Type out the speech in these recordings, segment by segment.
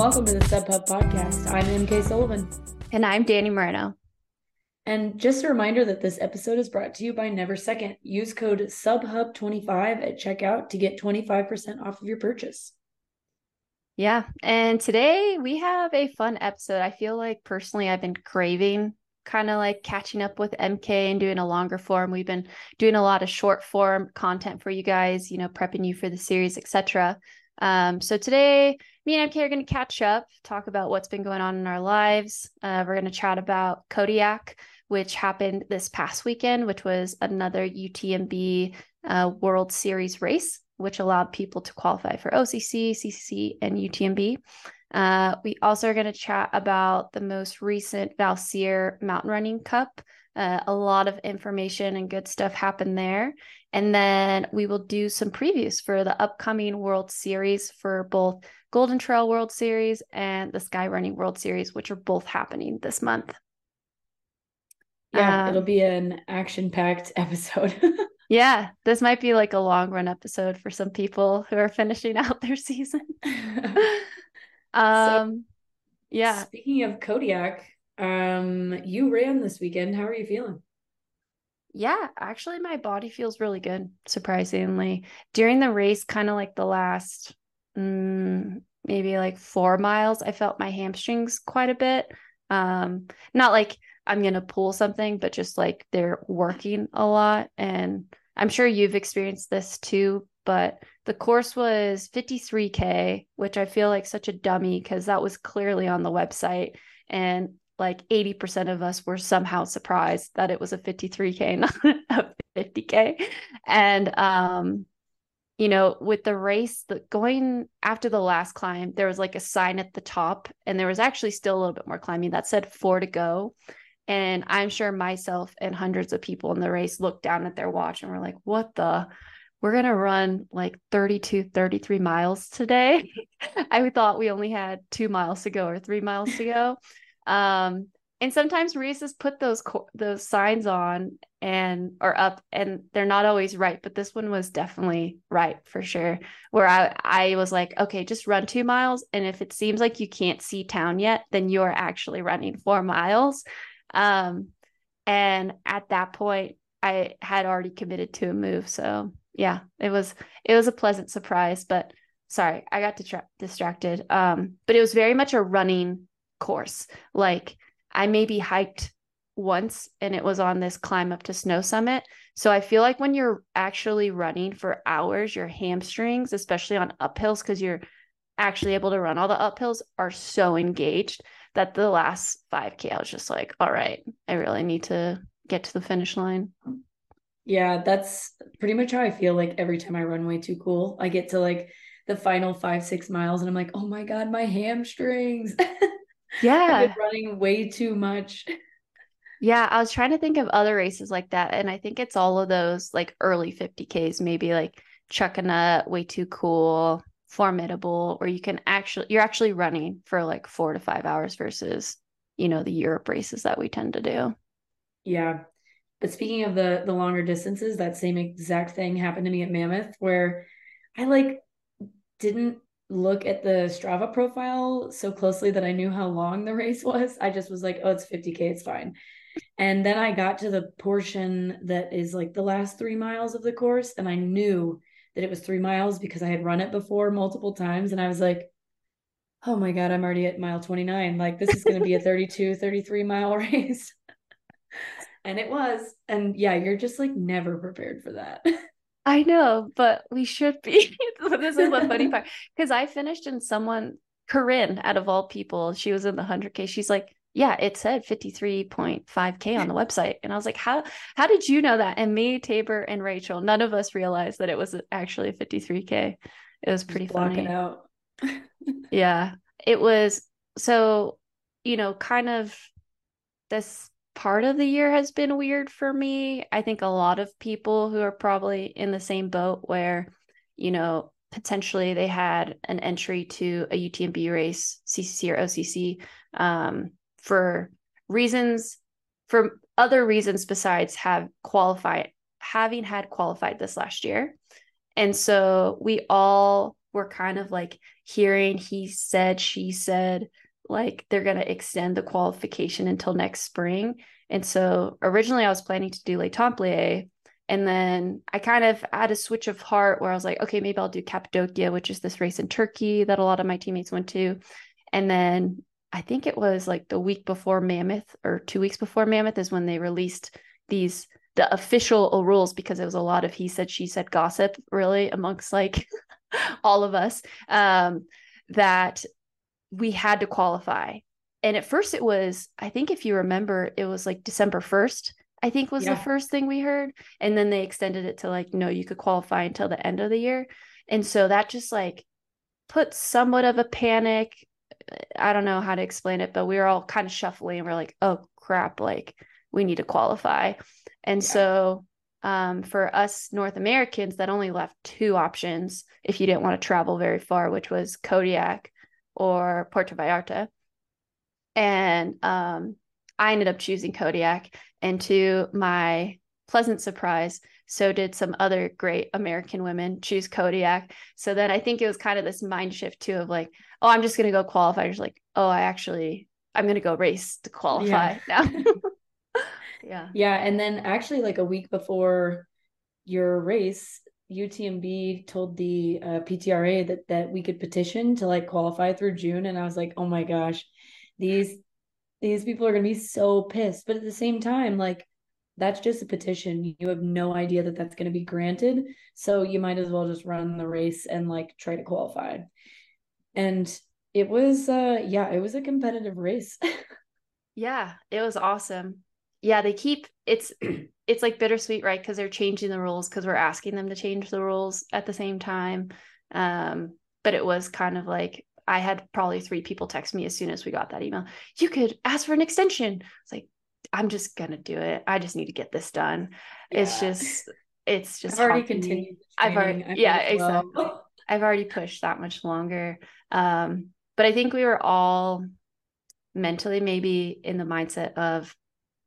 welcome to the Sub Hub podcast. I'm MK Sullivan. And I'm Dani Moreno. And just a reminder that this episode is brought to you by Never Second. Use code SUBHUB25 at checkout to get 25% off of your purchase. Yeah. And today we have a fun episode. I feel like personally I've been craving kind of like catching up with MK and doing a longer form. We've been doing a lot of short form content for you guys, you know, prepping you for the series, etc. Um, so today, me and MK are going to catch up, talk about what's been going on in our lives. Uh, we're going to chat about Kodiak, which happened this past weekend, which was another UTMB uh, World Series race, which allowed people to qualify for OCC, CCC, and UTMB. Uh, we also are going to chat about the most recent Valsir Mountain Running Cup. Uh, a lot of information and good stuff happened there. And then we will do some previews for the upcoming World Series for both Golden Trail World Series and the Sky Running World Series, which are both happening this month. Yeah, um, it'll be an action packed episode. yeah, this might be like a long run episode for some people who are finishing out their season. um, so, yeah. Speaking of Kodiak, um, you ran this weekend. How are you feeling? Yeah, actually, my body feels really good, surprisingly. During the race, kind of like the last mm, maybe like four miles, I felt my hamstrings quite a bit. Um, not like I'm going to pull something, but just like they're working a lot. And I'm sure you've experienced this too, but the course was 53K, which I feel like such a dummy because that was clearly on the website. And like 80% of us were somehow surprised that it was a 53k not a 50k and um you know with the race the going after the last climb there was like a sign at the top and there was actually still a little bit more climbing that said four to go. And i'm sure myself and hundreds of people in the race looked down at their watch and were like what the? We're going to run like 32 33 miles today? I thought we only had two miles to go or three miles to go um, and sometimes races put those co- those signs on and or up and they're not always right but this one was definitely right for sure where i i was like okay just run 2 miles and if it seems like you can't see town yet then you're actually running 4 miles. Um and at that point i had already committed to a move so yeah it was it was a pleasant surprise but sorry i got distracted. Um but it was very much a running course. Like I maybe hiked once and it was on this climb up to Snow Summit. So I feel like when you're actually running for hours, your hamstrings, especially on uphills, because you're actually able to run all the uphills, are so engaged that the last 5K, I was just like, all right, I really need to get to the finish line. Yeah, that's pretty much how I feel like every time I run way too cool. I get to like the final five, six miles and I'm like, oh my God, my hamstrings. Yeah. running way too much. Yeah, I was trying to think of other races like that. And I think it's all of those like early 50Ks, maybe like Chuckanut, Way Too Cool, Formidable, where you can actually, you're actually running for like four to five hours versus, you know, the Europe races that we tend to do. Yeah. But speaking of the the longer distances, that same exact thing happened to me at Mammoth where I like didn't look at the Strava profile so closely that I knew how long the race was. I just was like, oh, it's 50K, it's fine. And then I got to the portion that is like the last three miles of the course, and I knew that it was three miles because I had run it before multiple times. And I was like, oh my God, I'm already at mile 29. Like, this is going to be a 32, 33 mile race. and it was. And yeah, you're just like never prepared for that. I know, but we should be. this is the funny part because I finished in someone, Corinne, out of all people, she was in the 100K. She's like, yeah, it said 53.5K on the website. And I was like, how, how did you know that? And me, Tabor, and Rachel, none of us realized that it was actually 53K. It was pretty funny. out. yeah, it was. So, you know, kind of this part of the year has been weird for me. I think a lot of people who are probably in the same boat where, you know, potentially they had an entry to a UTMB race, CCC or OCC, um, for reasons, for other reasons besides have qualified, having had qualified this last year. And so we all we're kind of like hearing he said, she said, like they're going to extend the qualification until next spring. And so originally I was planning to do Les Templiers. And then I kind of had a switch of heart where I was like, okay, maybe I'll do Cappadocia, which is this race in Turkey that a lot of my teammates went to. And then I think it was like the week before Mammoth or two weeks before Mammoth is when they released these the official rules because it was a lot of he said she said gossip really amongst like all of us um, that we had to qualify. And at first it was i think if you remember it was like december 1st i think was yeah. the first thing we heard. And then they extended it to like no you could qualify until the end of the year. And so that just like put somewhat of a panic. I don't know how to explain it but we were all kind of shuffling. And we're like oh crap like we need to qualify. And yeah. so um, for us north americans that only left two options if you didn't want to travel very far which was kodiak or puerto vallarta and um, I ended up choosing Kodiak. And to my pleasant surprise, so did some other great American women choose Kodiak. So then I think it was kind of this mind shift too of like, oh, I'm just going to go qualify. Just like, oh, I actually, I'm going to go race to qualify yeah. now. yeah. Yeah. And then actually, like a week before your race, UTMB told the uh, PTRA that that we could petition to like qualify through June, and I was like, oh my gosh, these these people are to be so pissed. But at the same time like that's just a petition. You have no idea that that's to be granted so you might as well just run the race and like try to qualify. And it was uh yeah it was a competitive race. Yeah it was awesome. Yeah they keep it's it's like bittersweet right because they're changing the rules because we're asking them to change the rules at the same time um but it was kind of like I had probably three people text me as soon as we got that email. You could ask for an extension. It's like, I'm just gonna do it. I just need to get this done. Yeah. It's just, it's just. I've already continued. I've already, yeah, exactly. Well. I've already pushed that much longer. Um, but I think we were all mentally maybe in the mindset of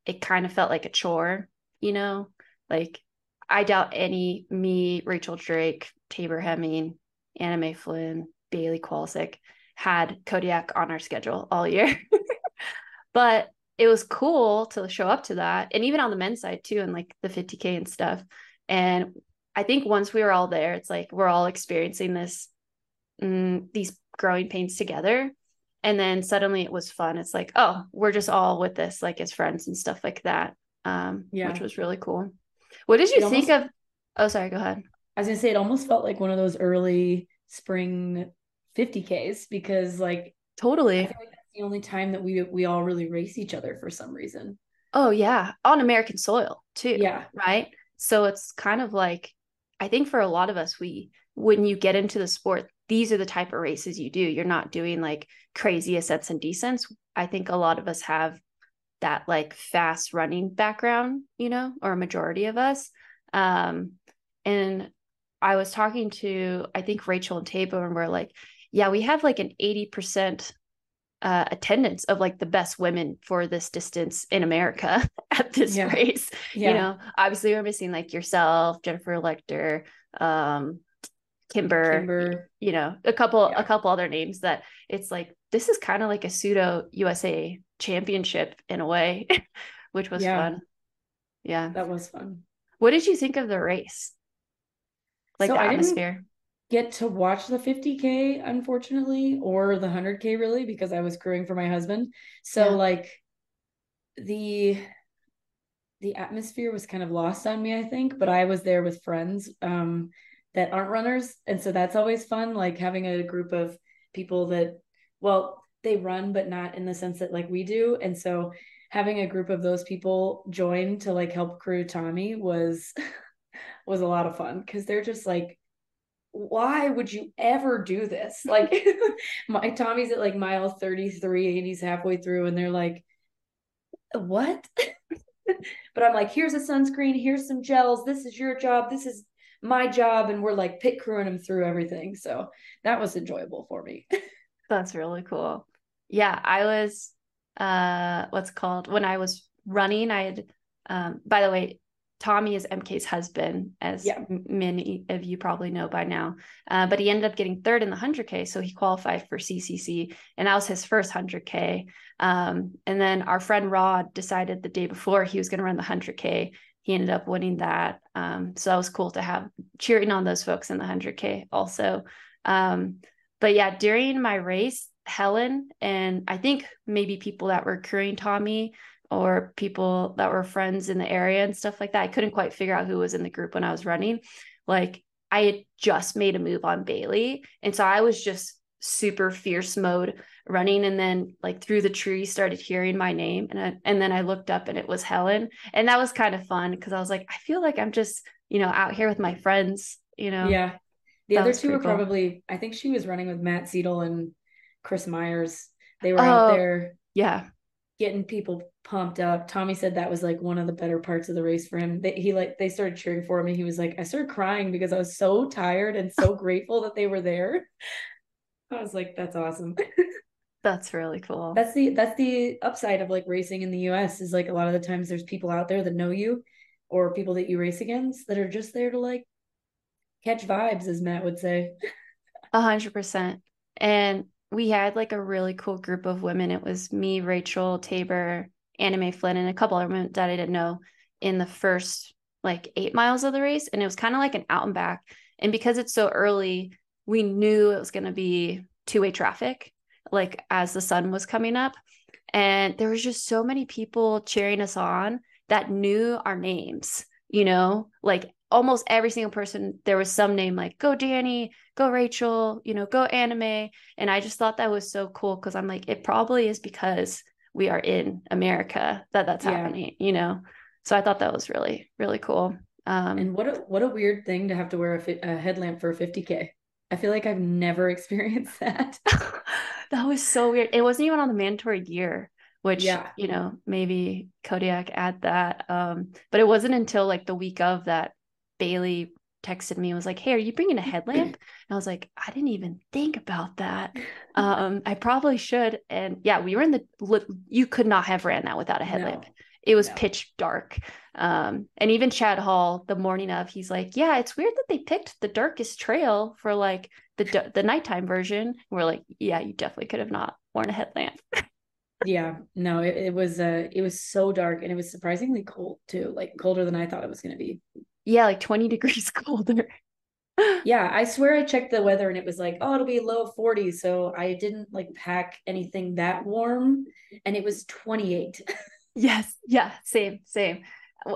it kind of felt like a chore, you know, like I doubt any me, Rachel Drake, Tabor Hemming, Anna Mae Flynn, Bailey Kowalczyk had Kodiak on our schedule all year. but it was cool to show up to that. And even on the men's side too, and like the 50K and stuff. And I think once we were all there, it's like we're all experiencing this, mm, these growing pains together. And then suddenly it was fun. It's like, oh, we're just all with this, like as friends and stuff like that. Um, yeah. which was really cool. What did you it think almost, of? Oh, sorry, go ahead. I was gonna say it almost felt like one of those early spring 50Ks because like totally like that's the only time that we we all really race each other for some reason. Oh yeah, on American soil too. Yeah. Right? So it's kind of like I think for a lot of us we when you get into the sport these are the type of races you do. You're not doing like crazy ascents and descents. I think a lot of us have that like fast running background, you know, or a majority of us. Um, and I was talking to, I think Rachel and Tabor, and we're like, yeah, we have like an 80% uh, attendance of like the best women for this distance in America at this yeah. race. Yeah. You know, obviously we're missing like yourself, Jennifer Lichter, um, Kimber, Kimber, you know, a couple, yeah. a couple other names that it's like, this is kind of like a pseudo USA championship in a way, which was yeah. fun. Yeah. That was fun. What did you think of the race? Like so the atmosphere? get to watch the 50k unfortunately or the 100k really because I was crewing for my husband. So yeah. like the the atmosphere was kind of lost on me I think, but I was there with friends um that aren't runners and so that's always fun like having a group of people that well they run but not in the sense that like we do and so having a group of those people join to like help crew Tommy was was a lot of fun because they're just like why would you ever do this? Like my Tommy's at like mile 33 and he's halfway through and they're like, what? but I'm like, here's a sunscreen, here's some gels, this is your job, this is my job. And we're like pit crewing him through everything. So that was enjoyable for me. That's really cool. Yeah, I was uh what's called when I was running, I had um by the way, Tommy is MK's husband, as yeah. many of you probably know by now. Uh, but he ended up getting third in the 100K. So he qualified for CCC, and that was his first 100K. Um, and then our friend Rod decided the day before he was going to run the 100K. He ended up winning that. Um, so that was cool to have cheering on those folks in the 100K also. Um, but yeah, during my race, Helen and I think maybe people that were crewing Tommy or people that were friends in the area and stuff like that. I couldn't quite figure out who was in the group when I was running. Like I had just made a move on Bailey. And so I was just super fierce mode running and then like through the tree started hearing my name and I, and then I looked up and it was Helen and that was kind of fun because I was like I feel like I'm just you know out here with my friends you know yeah the that other two were cool. probably I think she was running with Matt Seidel and Chris Myers they were oh, out there yeah getting people pumped up. Tommy said that was like one of the better parts of the race for him. That he like they started cheering for him and he was like, I started crying because I was so tired and so grateful that they were there. I was like, that's awesome. that's really cool. That's the that's the upside of like racing in the US is like a lot of the times there's people out there that know you or people that you race against that are just there to like catch vibes, as Matt would say. A hundred percent. And we had like a really cool group of women. It was me, Rachel, Tabor, Anna Mae Flynn, and a couple of women that I didn't know in the first like eight miles of the race. And it was kind of like an out and back. And because it's so early, we knew it was going to be two way traffic, like as the sun was coming up. And there was just so many people cheering us on that knew our names, you know, like almost every single person there was some name like go Dani go rachel you know go Anna Mae. And i just thought that was so cool because i'm like it probably is because we are in america that that's yeah. happening you know? So i thought that was really really cool. Um and what a what a weird thing to have to wear a, fi- a headlamp for a 50k i feel like i've never experienced that. That was so weird. It wasn't even on the mandatory gear which yeah. you know maybe Kodiak add that um but it wasn't until like the week of that Bailey texted me and was like, Hey, are you bringing a headlamp? And I was like, I didn't even think about that. Um, I probably should. And yeah, we were in the, you could not have ran that without a headlamp. No. It was no. pitch dark. Um, and even Chad Hall, the morning of, he's like, Yeah, it's weird that they picked the darkest trail for like the the nighttime version. And we're like, Yeah, you definitely could have not worn a headlamp. yeah, no, it, it was uh it was so dark and it was surprisingly cold too, like colder than I thought it was gonna be yeah, like 20 degrees colder. yeah, I swear I checked the weather and it was like, oh, it'll be low 40. So I didn't like pack anything that warm and it was 28. yes. Yeah. Same, same.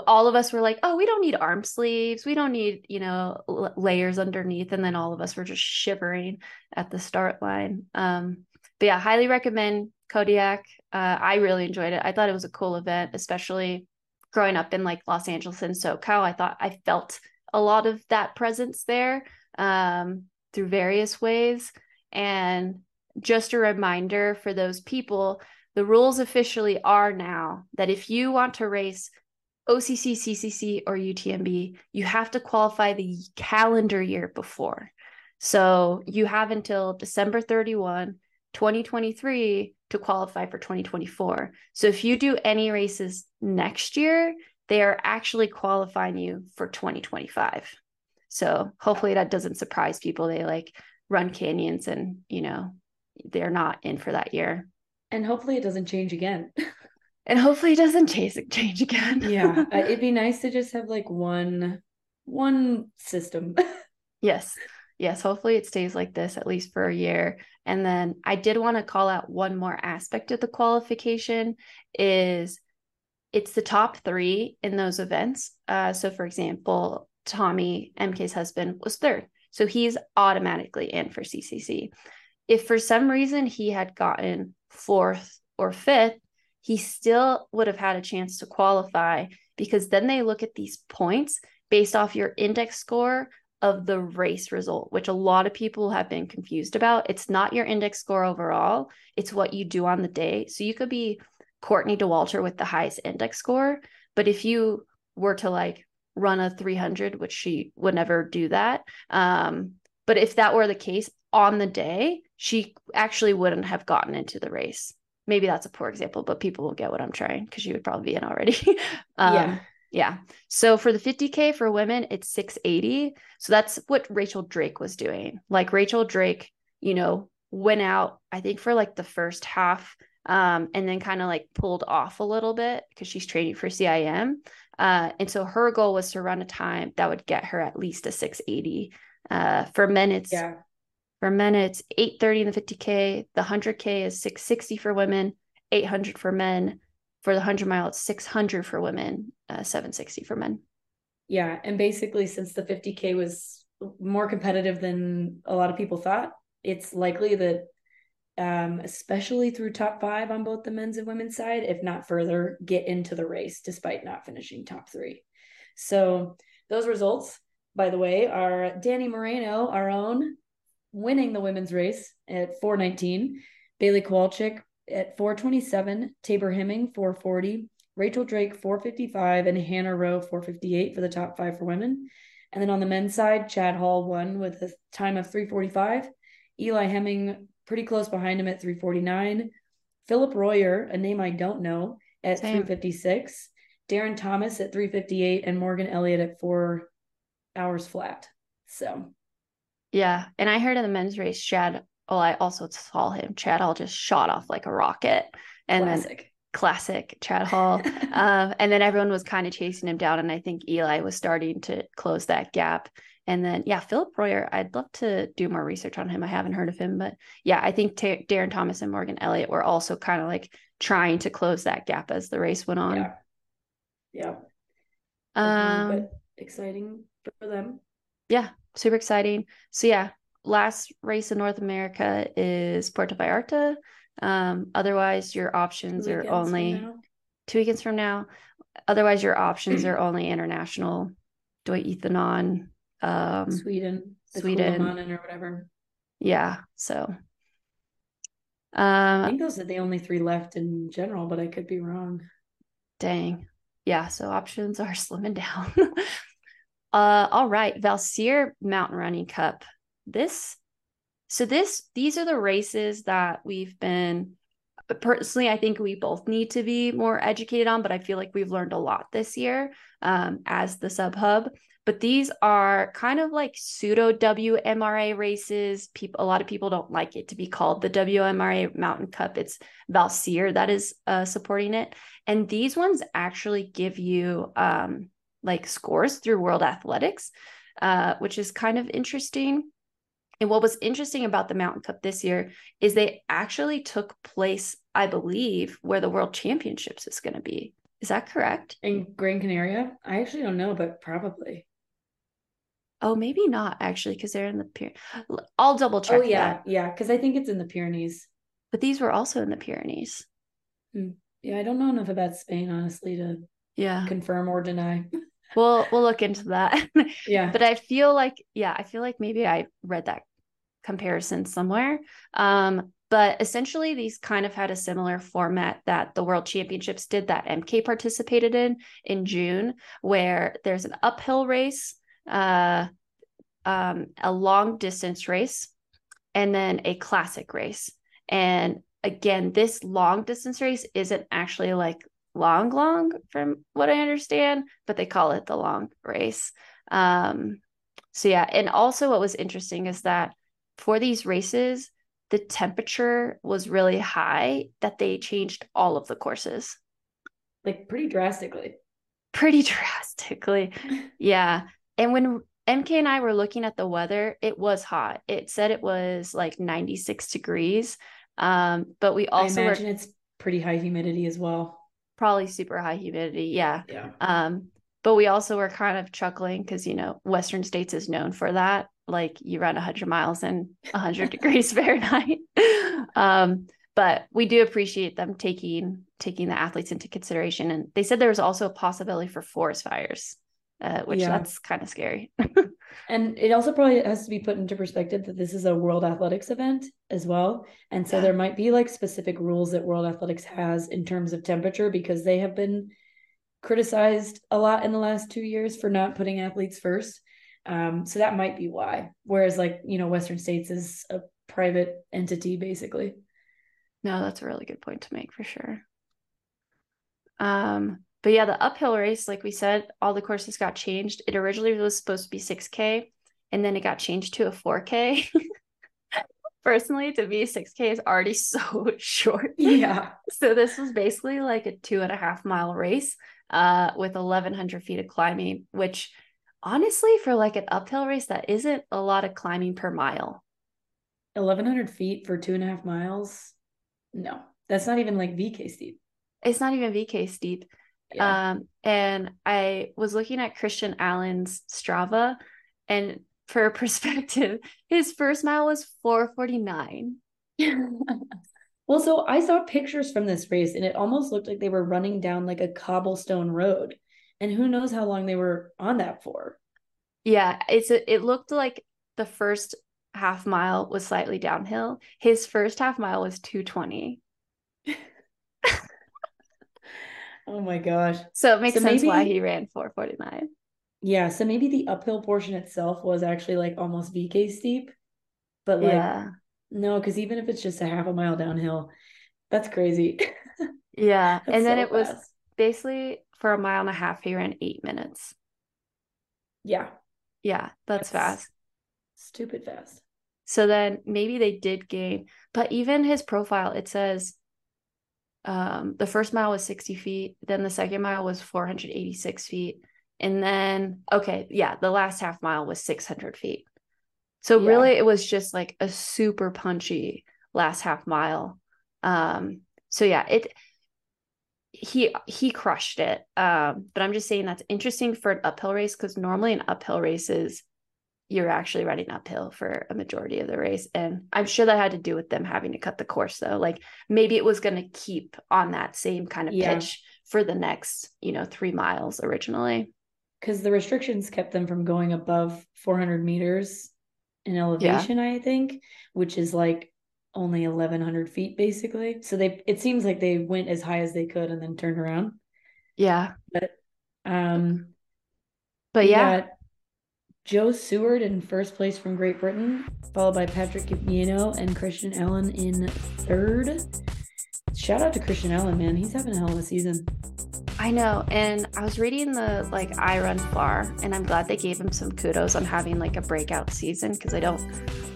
All of us were like, oh, we don't need arm sleeves. We don't need, you know, l- layers underneath. And then all of us were just shivering at the start line. Um, but yeah, highly recommend Kodiak. Uh, I really enjoyed it. I thought it was a cool event, especially growing up in like Los Angeles and SoCal, I thought I felt a lot of that presence there um, through various ways. And just a reminder for those people the rules officially are now that if you want to race OCC, CCC, or UTMB, you have to qualify the calendar year before. So you have until December 31, 2023 to qualify for 2024. So if you do any races next year, they are actually qualifying you for 2025. So hopefully that doesn't surprise people. They like run canyons and, you know, they're not in for that year. And hopefully it doesn't change again. and hopefully it doesn't change change again. yeah, uh, it'd be nice to just have like one one system. yes yes, hopefully it stays like this at least for a year. And then I did want to call out one more aspect of the qualification is it's the top three in those events. Uh, so for example, Tommy, MK's husband, was third. So he's automatically in for CCC. If for some reason he had gotten fourth or fifth, he still would have had a chance to qualify because then they look at these points based off your index score of the race result, which a lot of people have been confused about. It's not your index score overall, it's what you do on the day. So you could be Courtney Dauwalter with the highest index score, but if you were to like run a 300, which she would never do that, um, but if that were the case on the day, she actually wouldn't have gotten into the race. Maybe that's a poor example, but people will get what I'm trying because you would probably be in already. um, yeah Yeah. So for the 50K for women, it's 680. So that's what Rachel Drake was doing. Like Rachel Drake, you know, went out, I think, for like the first half um, and then kind of like pulled off a little bit because she's training for CIM. Uh, and so her goal was to run a time that would get her at least a 680. Uh, for men, it's Yeah. for men, it's 830 in the 50K. The 100K is 660 for women, 800 for men. For the 100 mile, it's 600 for women, uh, 760 for men. Yeah. And basically, since the 50K was more competitive than a lot of people thought, it's likely that, um, especially through top five on both the men's and women's side, if not further, get into the race despite not finishing top three. So, those results, by the way, are Dani Moreno, our own, winning the women's race at 419, Bailey Kowalczyk at 427, Tabor Hemming 440, Rachel Drake 455, and Hannah Rowe 458 for the top five for women. And then on the men's side, Chad Hall won with a time of 345. Eli Hemming pretty close behind him at 349. Philip Royer, a name I don't know, at Same. 356. Darren Thomas at 358 and Morgan Elliott at four hours flat. So Yeah. And I heard in the men's race, Chad, oh, I also saw him. Chad Hall just shot off like a rocket. And then classic. classic Chad Hall. um, and then everyone was kind of chasing him down. And I think Eli was starting to close that gap. And then, yeah, Philip Royer, I'd love to do more research on him. I haven't heard of him, but yeah, I think Ta Darren Thomas and Morgan Elliott were also kind of like trying to close that gap as the race went on. yeah. Yeah. Um, but exciting for them. yeah, super exciting. So yeah, last race in North America is Puerto Vallarta. Um, otherwise, your options Two are only two weekends from now. Otherwise, your options are only international. Doi Inthanon. Um, Sweden, Sweden. Or whatever. yeah. So, I um, think those are the only three left in general, but I could be wrong. dang. Yeah. So options are slimming down. uh, all right. Valsir Mountain Running Cup. This, so this, these are the races that we've been personally, I think we both need to be more educated on, but I feel like we've learned a lot this year um, as the sub hub. But these are kind of like pseudo WMRA races. People, a lot of people don't like it to be called the WMRA Mountain Cup. It's Valsir that is uh, supporting it, and these ones actually give you um, like scores through World Athletics, uh, which is kind of interesting. And what was interesting about the Mountain Cup this year is they actually took place, I believe, where the World Championships is going to be. Is that correct? In Gran Canaria, I actually don't know, but probably. Oh, maybe not actually, because they're in the Pyrenees. I'll double oh, check. oh yeah, that. yeah, because I think it's in the Pyrenees. but these were also in the Pyrenees. Hmm. Yeah, I don't know enough about Spain honestly to Yeah, confirm or deny. we'll we'll look into that. yeah, but I feel like, yeah, I feel like maybe I read that comparison somewhere. Um, but essentially, these kind of had a similar format that the World Championships did that MK participated in in June, where there's an uphill race, uh, um, a long distance race, and then a classic race. And again, this long distance race isn't actually like long, long from what I understand, but they call it the long race. Um, so yeah, and also what was interesting is that for these races, the temperature was really high that they changed all of the courses like pretty drastically. pretty drastically. Yeah. And when MK and I were looking at the weather, it was hot. It said it was like 96 degrees. Um, but we also I were imagine it's pretty high humidity as well. Probably super high humidity. Yeah. Yeah. Um, but we also were kind of chuckling because you know Western States is known for that. Like you run 100 miles in 100 degrees Fahrenheit. Um, but we do appreciate them taking taking the athletes into consideration. And they said there was also a possibility for forest fires, uh, which Yeah. that's kind of scary. And it also probably has to be put into perspective that this is a World Athletics event as well. And so Yeah. there might be like specific rules that World Athletics has in terms of temperature because they have been criticized a lot in the last two years for not putting athletes first. Um, so that might be why. Whereas, like, you know, Western States is a private entity basically. No, that's a really good point to make for sure. Um, but yeah, the uphill race, like we said, all the courses got changed. It originally was supposed to be 6K and then it got changed to a 4K. Personally, to me, 6K is already so short. Yeah. So this was basically like a two and a half mile race uh, with 1,100 feet of climbing, which honestly, for like an uphill race, that isn't a lot of climbing per mile. 1,100 feet for two and a half miles? No, that's not even like VK steep. It's not even VK steep. Yeah. Um, and I was looking at Christian Allen's Strava, and for perspective, his first mile was 449. well, so I saw pictures from this race, and it almost looked like they were running down like a cobblestone road. And who knows how long they were on that for. Yeah, it's a, it looked like the first half mile was slightly downhill. His first half mile was 220. Oh my gosh. So it makes so sense maybe, why he ran 449. Yeah. So maybe the uphill portion itself was actually like almost VK steep. But like, yeah. no, because even if it's just a half a mile downhill, that's crazy. yeah. that's and then it fast. was basically for a mile and a half, he ran eight minutes. Yeah. Yeah. That's, that's fast. Stupid fast. So then maybe they did gain, but even his profile, it says um, the first mile was 60 feet. Then the second mile was 486 feet. And then, okay, yeah, the last half mile was 600 feet. So yeah. really, it was just like a super punchy last half mile. Um, so yeah, it he he crushed it. Um, but I'm just saying that's interesting for an uphill race because normally an uphill race is you're actually running uphill for a majority of the race. And I'm sure that had to do with them having to cut the course though. Like maybe it was going to keep on that same kind of yeah. pitch for the next, you know, three miles originally. Because the restrictions kept them from going above 400 meters in elevation, yeah. I think, which is like only 1100 feet basically. So they, it seems like they went as high as they could and then turned around. Yeah. But, um, but yeah. Joe Seward in first place from Great Britain, followed by Patrick Miano and Christian Allen in third. Shout out to Christian Allen, man. He's having a hell of a season. I know. And I was reading the like iRunFar, and I'm glad they gave him some kudos on having like a breakout season because I don't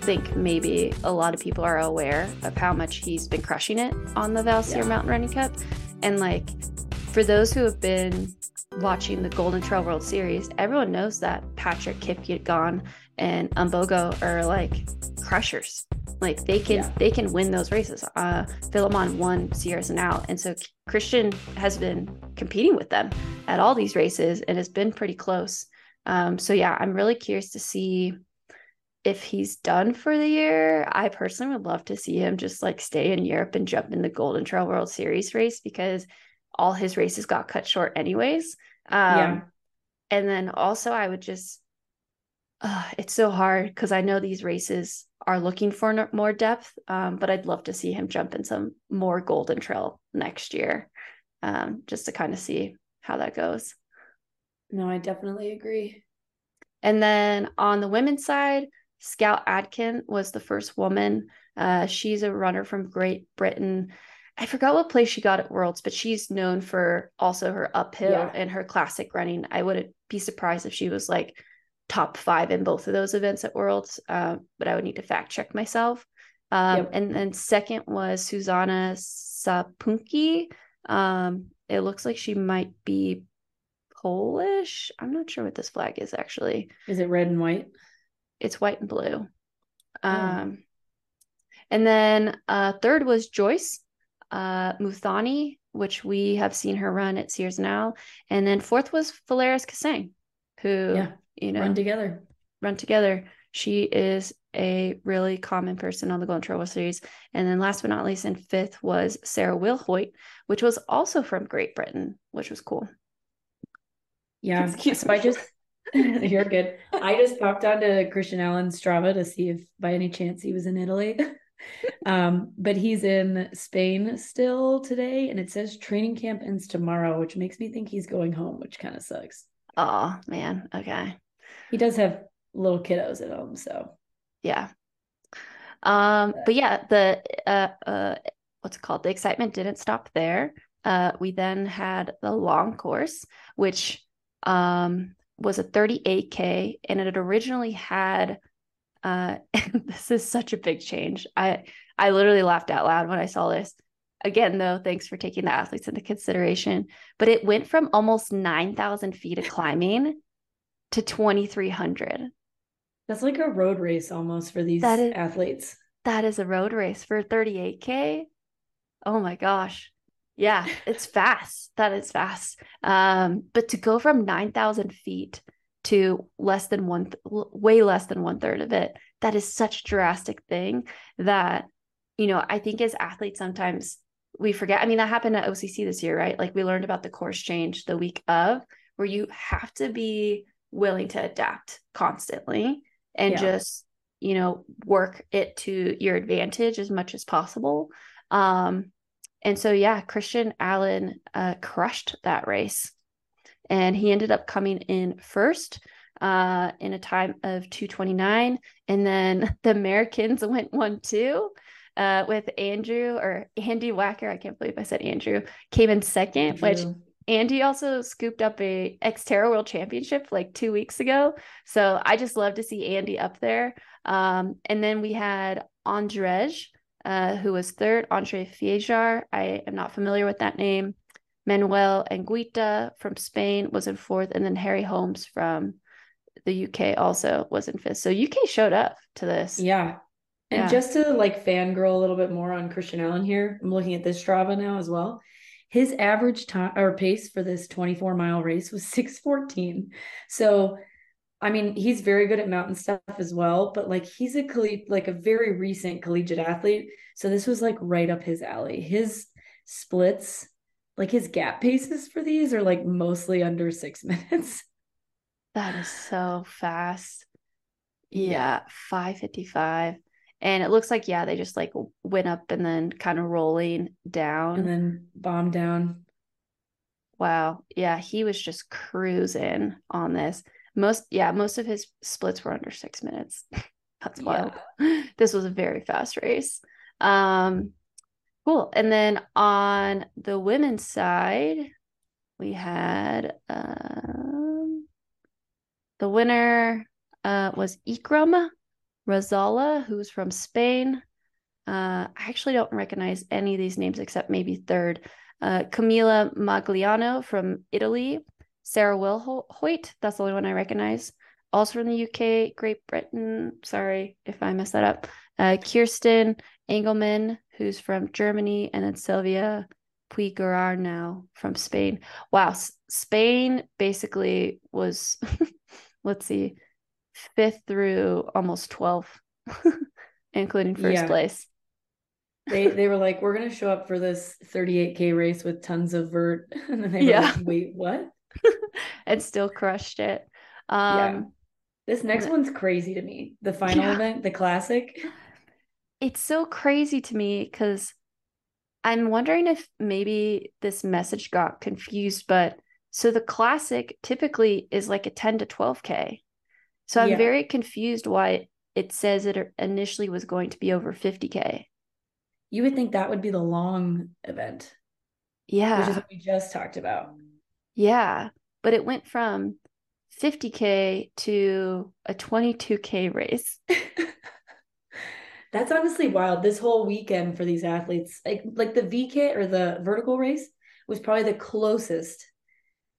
think maybe a lot of people are aware of how much he's been crushing it on the Valsir yeah. Mountain Running Cup. And like for those who have been watching the Golden Trail World Series, everyone knows that Patrick Kipngeno and Ombogo are like crushers. Like they can yeah. they can win those races. Uh Philemon won Sierre-Zinal. And so Christian has been competing with them at all these races and has been pretty close. Um, so yeah, I'm really curious to see if he's done for the year. I personally would love to see him just like stay in Europe and jump in the Golden Trail World Series race because all his races got cut short anyways. Um, yeah. And then also, I would just, uh, it's so hard because I know these races are looking for more depth, um, but I'd love to see him jump in some more Golden Trail next year um, just to kind of see how that goes. No, I definitely agree. And then on the women's side, Scout Adkin was the first woman. Uh, she's a runner from Great Britain. I forgot what place she got at Worlds, but she's known for also her uphill yeah. and her classic running. I wouldn't be surprised if she was like top five in both of those events at Worlds, uh, but I would need to fact check myself. Um, yep. And then second was Susanna Sapunki. Um, it looks like she might be Polish. I'm not sure what this flag is actually. Is it red and white? It's white and blue. Oh. Um, and then uh, third was Joyce uh, Muthoni, which we have seen her run at Sierre-Zinal. And then fourth was Philaries Kisang, who, yeah, you know, run together. Run together. She is a really common person on the Golden Trail Series. And then last but not least, in fifth was Sarah Wilhoit, which was also from Great Britain, which was cool. Yeah. so I just, you're good. I just popped onto Christian Allen's Strava to see if by any chance he was in Italy. um, but he's in Spain still today, and it says training camp ends tomorrow, which makes me think he's going home, which kind of sucks. Oh man, okay. He does have little kiddos at home, so yeah. Um, but yeah, the uh, uh, what's it called? The excitement didn't stop there. Uh, we then had the long course, which um, was a 38K, and it had originally had. Uh, this is such a big change. I I literally laughed out loud when I saw this. Again, though, thanks for taking the athletes into consideration. But it went from almost 9,000 feet of climbing to 2,300. That's like a road race almost for these That is- athletes. That is a road race for 38K. Oh my gosh. Yeah, it's fast. That is fast. Um, but to go from 9,000 feet to less than one, th- way less than one third of it, that is such a drastic thing that, you know, I think as athletes, sometimes we forget. I mean, that happened at OCC this year, right? Like we learned about the course change the week of, where you have to be willing to adapt constantly and Yeah. just, you know, work it to your advantage as much as possible. Um, and so, yeah, Christian Allen uh, crushed that race. And he ended up coming in first uh, in a time of 229. And then the Americans went 1 2 uh, with Andrew or Andy Wacker. I can't believe I said Andrew, came in second, which Andy also scooped up a Xterra World Championship like two weeks ago. So I just love to see Andy up there. Um, and then we had Andrej, uh, who was third, Andre Fiejar. I am not familiar with that name. Manuel Anguita from Spain was in fourth, and then Harry Holmes from the UK also was in fifth. So UK showed up to this. Yeah. And Yeah. just to like fangirl a little bit more on Christian Allen here, I'm looking at this Strava now as well. His average time or pace for this 24 mile race was 614. So, I mean, he's very good at mountain stuff as well, but like he's a colle- like a very recent collegiate athlete. So this was like right up his alley. His splits, like his gap paces for these are like mostly under six minutes. That is so fast. Yeah. Yeah, 555. And it looks like, yeah, they just like went up and then kind of rolling down. And then bomb down. wow. Yeah, he was just cruising on this. Most, yeah, most of his splits were under six minutes. That's wild. This was a very fast race. Um, cool. And then on the women's side, we had um, the winner uh, was Ikram Rharsalla, who's from Spain. Uh, I actually don't recognize any of these names except maybe third. Uh, Camila Magliano from Italy. Sarah Wilhoit, that's the only one I recognize. Also from the UK, Great Britain. Sorry if I messed that up. Uh, Kirsten Engelman, who's from Germany, and then Sylvia Puiggurar now from Spain. Wow, S- Spain basically was, let's see, fifth through almost 12, including first Yeah. place. they they were like, we're gonna show up for this 38k race with tons of vert, and then they were Yeah. like, wait, what? and still crushed it. Um, Yeah. This next one's crazy to me. The final Yeah. event, the classic. It's so crazy to me because I'm wondering if maybe this message got confused, but so the classic typically is like a 10 to 12K. So I'm Yeah. very confused why it says it initially was going to be over 50K. You would think that would be the long event, Yeah. which is what we just talked about. Yeah. But it went from 50K to a 22K race. That's honestly wild. This whole weekend for these athletes, like like the VK or the vertical race was probably the closest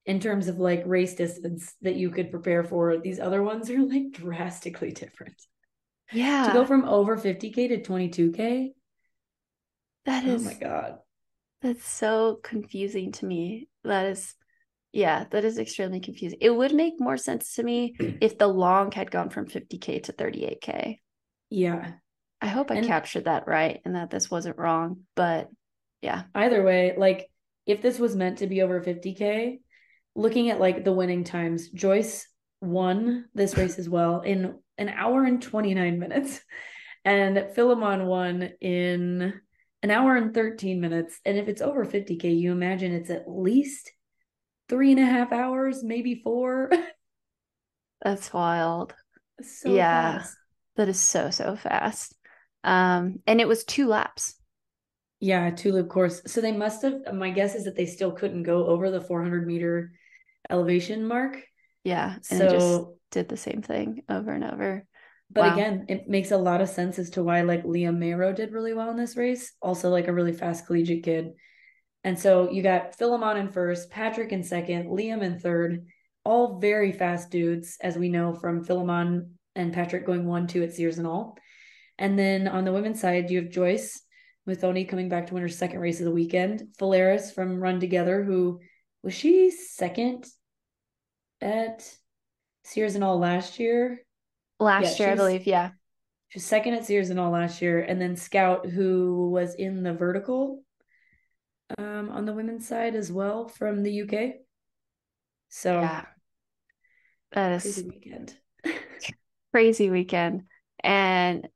in terms of like race distance that you could prepare for. These other ones are like drastically different. Yeah. To go from over 50k to 22k. That oh is. Oh my god. That's so confusing to me. That is, yeah, that is extremely confusing. It would make more sense to me if the long had gone from 50K to 38K. Yeah. I hope I And- captured that right and that this wasn't wrong. But yeah, Either way, like if this was meant to be over 50k, looking at like the winning times, Joyce won this race as well in an hour and 29 minutes. And Philemon won in an hour and 13 minutes. And if it's over 50k, you imagine it's at least three and a half hours, maybe four. that's wild. so Yeah. fast. That is so, so fast. Um, and it was two laps. Yeah, two loop course. So they must have. My guess is that they still couldn't go over the 400 meter elevation mark. Yeah, and so just did the same thing over and over. But wow. again, it makes a lot of sense as to why like Liam Meirow did really well in this race. Also, like a really fast collegiate kid. And so you got Philemon in first, Patrick in second, Liam in third, all very fast dudes, as we know from Philemon and Patrick going one, two at Sierre-Zinal. And then on the women's side, you have Joyce Muthoni coming back to win her second race of the weekend. Philaries from Run Together, who was she second at Sierre-Zinal last year? Last yeah, year, I believe, yeah. She was second at Sierre-Zinal last year. And then Scout, who was in the vertical um, on the women's side as well from the UK. So yeah, that is crazy weekend. crazy weekend. And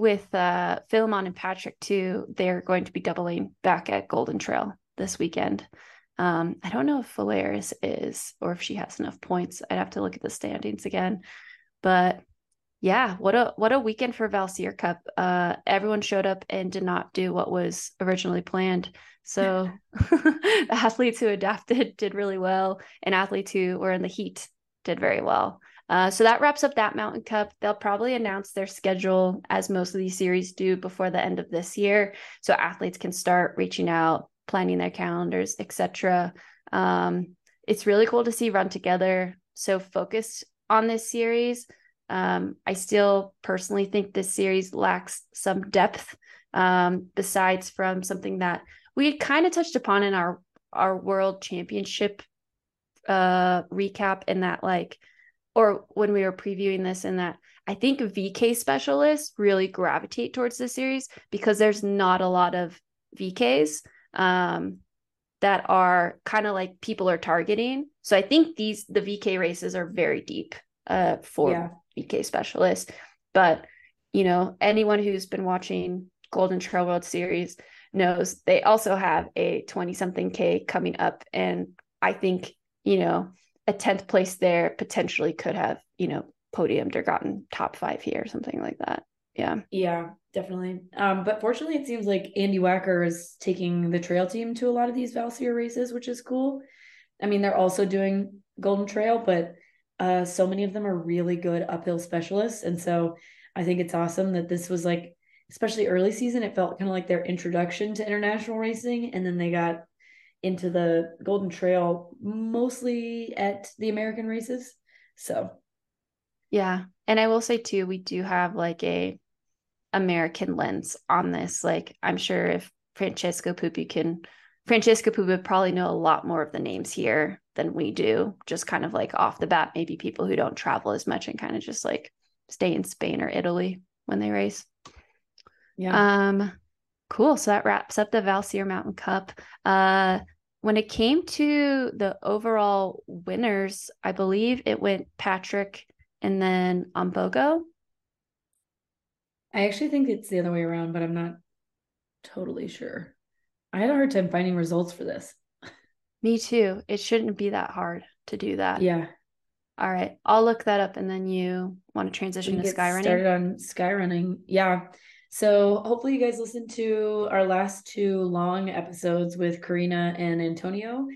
with uh, Philemon and Patrick too, they're going to be doubling back at Golden Trail this weekend. Um, I don't know if Philaries is or if she has enough points. I'd have to look at the standings again. But yeah, what a what a weekend for Valsir Cup. Uh, everyone showed up and did not do what was originally planned. So athletes who adapted did really well, and athletes who were in the heat did very well. Uh, so that wraps up that Mountain Cup. They'll probably announce their schedule as most of these series do before the end of this year, so athletes can start reaching out, planning their calendars, etc. Um, it's really cool to see Run Together so focused on this series um, I still personally think this series lacks some depth, um, besides from something that we kind of touched upon in our our World Championship uh, recap, in that like, or when we were previewing this, in that I think VK specialists really gravitate towards this series because there's not a lot of VKs um, that are kind of like people are targeting. So I think these the VK races are very deep uh, for yeah. VK specialist. But, you know, anyone who's been watching Golden Trail World Series knows they also have a 20 something K coming up. And I think, you know, a 10th place there potentially could have, you know, podiumed or gotten top five here or something like that. Yeah. Yeah, definitely. Um, but fortunately, it seems like Andy Wacker is taking the trail team to a lot of these Valsir races, which is cool. I mean, they're also doing Golden Trail, but uh, so many of them are really good uphill specialists. And so I think it's awesome that this was like, especially early season, it felt kind of like their introduction to international racing. And then they got into the Golden Trail mostly at the American races. So, yeah. And I will say too, we do have like a American lens on this. Like, I'm sure if Francesco Puppi can Francesca Poo would probably know a lot more of the names here than we do, just kind of like off the bat, maybe people who don't travel as much and kind of just like stay in Spain or Italy when they race. Yeah. Um, cool. So that wraps up the Valsir Mountain Cup. Uh, when it came to the overall winners, I believe it went Patrick and then Ombogo. I actually think it's the other way around, but I'm not totally sure. I had a hard time finding results for this. Me too. It shouldn't be that hard to do that. Yeah. All right. I'll look that up and then you want to transition to sky running. Started on sky running. Yeah. So hopefully you guys listened to our last two long episodes with Karina and Antonio.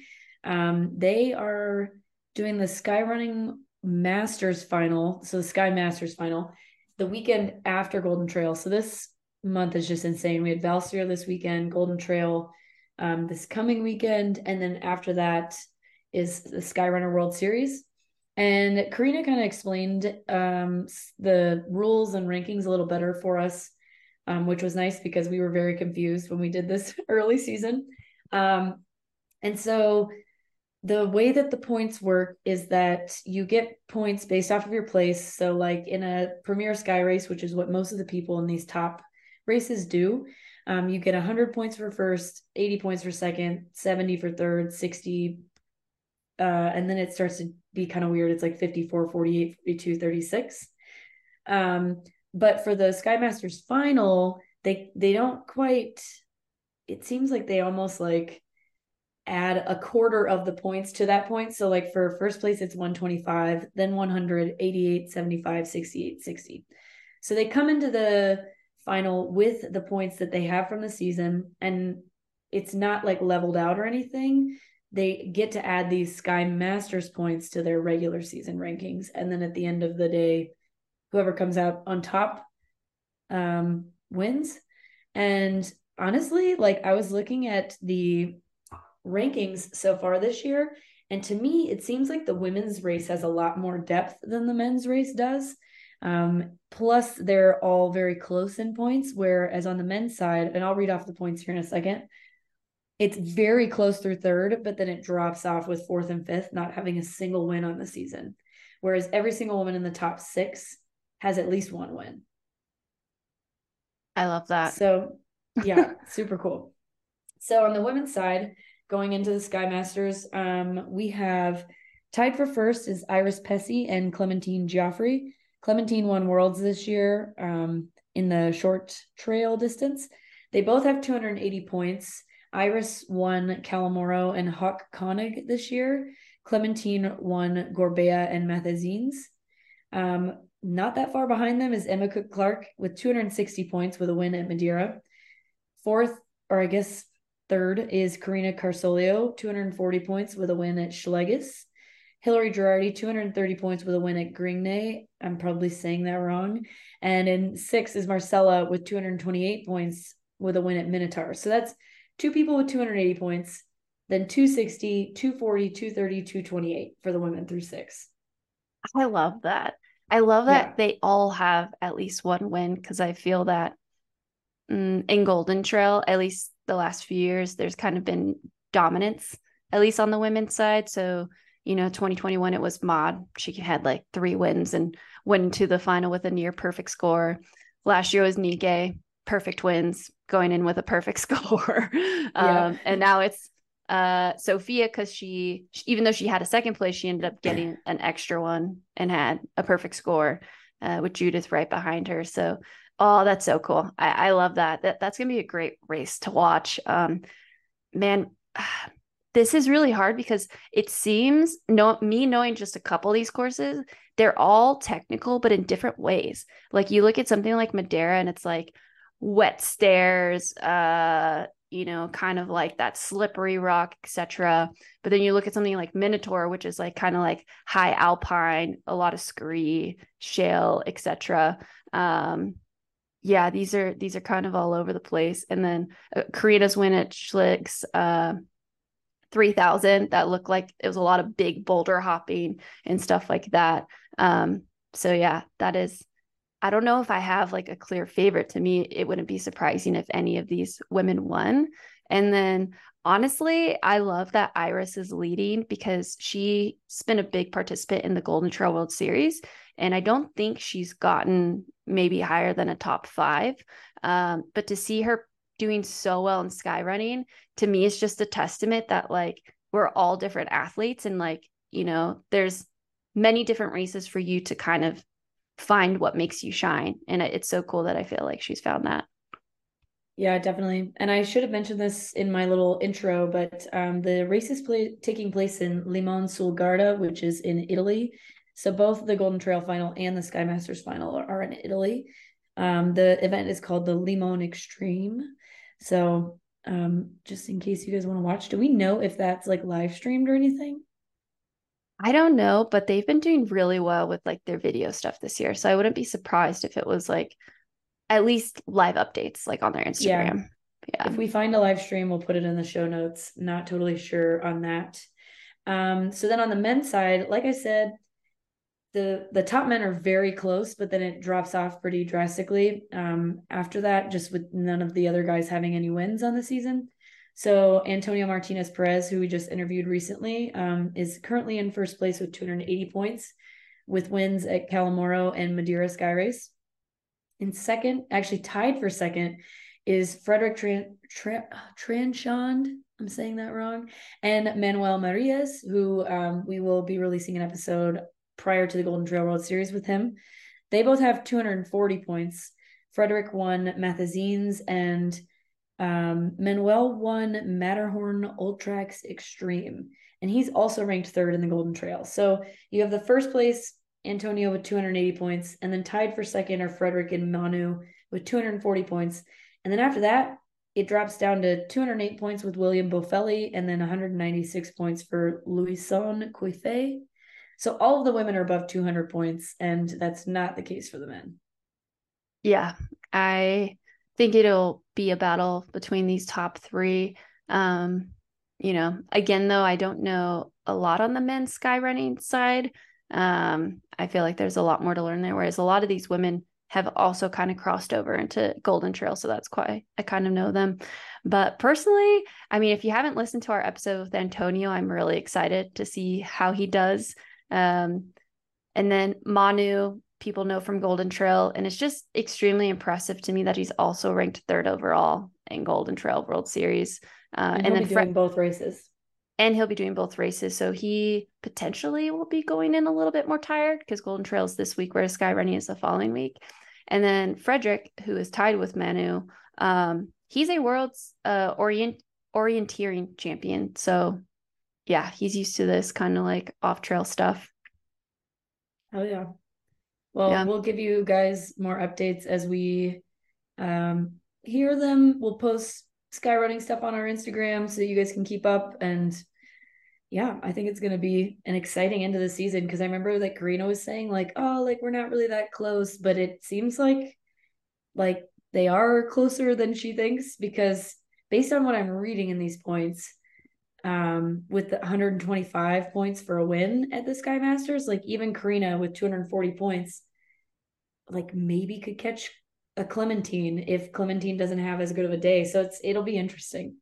Um, they are doing the sky running masters final. So the sky masters final the weekend after Golden Trail. So this month is just insane. We had Valsir this weekend, Golden Trail um, this coming weekend, and then after that is the Skyrunner World Series. And Karina kind of explained um, the rules and rankings a little better for us, um, which was nice because we were very confused when we did this early season. Um, and so the way that the points work is that you get points based off of your place. So, like in a Premier Sky Race, which is what most of the people in these top races do. Um, you get 100 points for first, 80 points for second, 70 for third, 60. Uh, and then it starts to be kind of weird. It's like 54, 48, 42, 36. Um, but for the Sky Masters final, they they don't quite it seems like they almost like add a quarter of the points to that point. So like for first place it's 125, then 100, 88, 75, 68, 60. So they come into the final with the points that they have from the season. And it's not like leveled out or anything. They get to add these Sky Masters points to their regular season rankings. And then at the end of the day, whoever comes out on top um, wins. And honestly, like I was looking at the rankings so far this year, and to me, it seems like the women's race has a lot more depth than the men's race does. Um, plus, they're all very close in points, whereas on the men's side, and I'll read off the points here in a second, it's very close through third, but then it drops off with fourth and fifth, not having a single win on the season. Whereas every single woman in the top six has at least one win. I love that. So, yeah, super cool. So, on the women's side, going into the Sky Masters, um, we have tied for first is Iris Pessey and Clementine Geoffray. Clementine won Worlds this year um, in the short trail distance. They both have 280 points. Iris won Calamoro and Hochkönig this year. Clementine won Gorbea and Matheysins. Um, not that far behind them is Emma Cook Clark with 260 points with a win at Madeira. Fourth, or I guess third, is Karina Carsolio, 240 points with a win at Schlegeis. Hillary Gerardi, 230 points with a win at Gringney. I'm probably saying that wrong. And in six is Marcella with 228 points with a win at Minotaur. So that's two people with 280 points, then 260, 240, 230, 228 for the women through six. I love that. I love that yeah. they all have at least one win because I feel that mm, in Golden Trail, at least the last few years, there's kind of been dominance, at least on the women's side. So, you know, 2021, it was Maud. She had like three wins and went to the final with a near perfect score. Last year was Nienke, perfect wins, going in with a perfect score. Yeah. um, and now it's uh Sophia because she, even though she had a second place, she ended up getting an extra one and had a perfect score uh, with Judith right behind her. So, oh, that's so cool. I, I love that. That that's gonna be a great race to watch. Um, man, this is really hard because it seems no me knowing just a couple of these courses, they're all technical, but in different ways. Like you look at something like Madeira, and it's like wet stairs, uh, you know, kind of like that slippery rock, etc. But then you look at something like Minotaur, which is like kind of like high alpine, a lot of scree, shale, etc. Um, yeah, these are these are kind of all over the place. And then uh, Karina's win at Schlegeis, uh, 3000 that looked like it was a lot of big boulder hopping and stuff like that. Um, so yeah, that is I don't know if I have like a clear favorite. To me, it wouldn't be surprising if any of these women won. And then honestly, I love that Iris is leading because she's been a big participant in the Golden Trail World Series. And I don't think she's gotten maybe higher than a top five. Um, but to see her doing so well in sky running, to me, is just a testament that like we're all different athletes and like, you know, there's many different races for you to kind of find what makes you shine. And it's so cool that I feel like she's found that. Yeah, definitely. And I should have mentioned this in my little intro, but um, the race is play- taking place in Limone sul Garda, which is in Italy. So both the Golden Trail final and the Sky Masters final are, are in Italy. Um, the event is called the Limone Extreme. So um, just in case you guys want to watch, do we know if that's like live streamed or anything? I don't know, but they've been doing really well with like their video stuff this year. So I wouldn't be surprised if it was like at least live updates like on their Instagram. Yeah. yeah. If we find a live stream, we'll put it in the show notes. Not totally sure on that. Um, so then on the men's side, like I said, the the top men are very close, but then it drops off pretty drastically um, after that, just with none of the other guys having any wins on the season. So Antonio Martinez Perez, who we just interviewed recently, um, is currently in first place with 280 points, with wins at Callamorro and Madeira Sky Race. In second, actually tied for second, is Frederick Tran- Tran- Tranchond. I'm saying that wrong. And Manuel Merillas, who um, we will be releasing an episode prior to the Golden Trail World Series with him. They both have 240 points. Frederick won Matheysins and um, Manuel won Matterhorn Ultraks Extreme, and he's also ranked third in the Golden Trail. So you have the first place Antonio with 280 points, and then tied for second are Frederick and Manu with 240 points. And then after that, it drops down to 208 points with William Boffelli and then 196 points for Louison Coiffet. So all of the women are above 200 points, and that's not the case for the men. Yeah, I think it'll be a battle between these top three. Um, you know, again, though, I don't know a lot on the men's sky running side. Um, I feel like there's a lot more to learn there, whereas a lot of these women have also kind of crossed over into Golden Trail. So that's quite, I kind of know them. But personally, I mean, if you haven't listened to our episode with Antonio, I'm really excited to see how he does. Um, and then Manu, people know from Golden Trail, and it's just extremely impressive to me that he's also ranked third overall in Golden Trail World Series. Uh, and, and then doing both races. And he'll be doing both races. So he potentially will be going in a little bit more tired because Golden Trails this week, whereas Sky Running is the following week. And then Frederick, who is tied with Manu, um, he's a world's uh, orient orienteering champion. So yeah, he's used to this kind of like off trail stuff. Oh yeah. Well, yeah. we'll give you guys more updates as we um, hear them. We'll post sky running stuff on our Instagram so you guys can keep up. And yeah, I think it's going to be an exciting end of the season because I remember like Karina was saying, like, oh, like we're not really that close, but it seems like like they are closer than she thinks because based on what I'm reading in these points, um, with the 125 points for a win at the Sky Masters, like even Karina with 240 points, like maybe could catch a Clementine if Clementine doesn't have as good of a day. So it's it'll be interesting.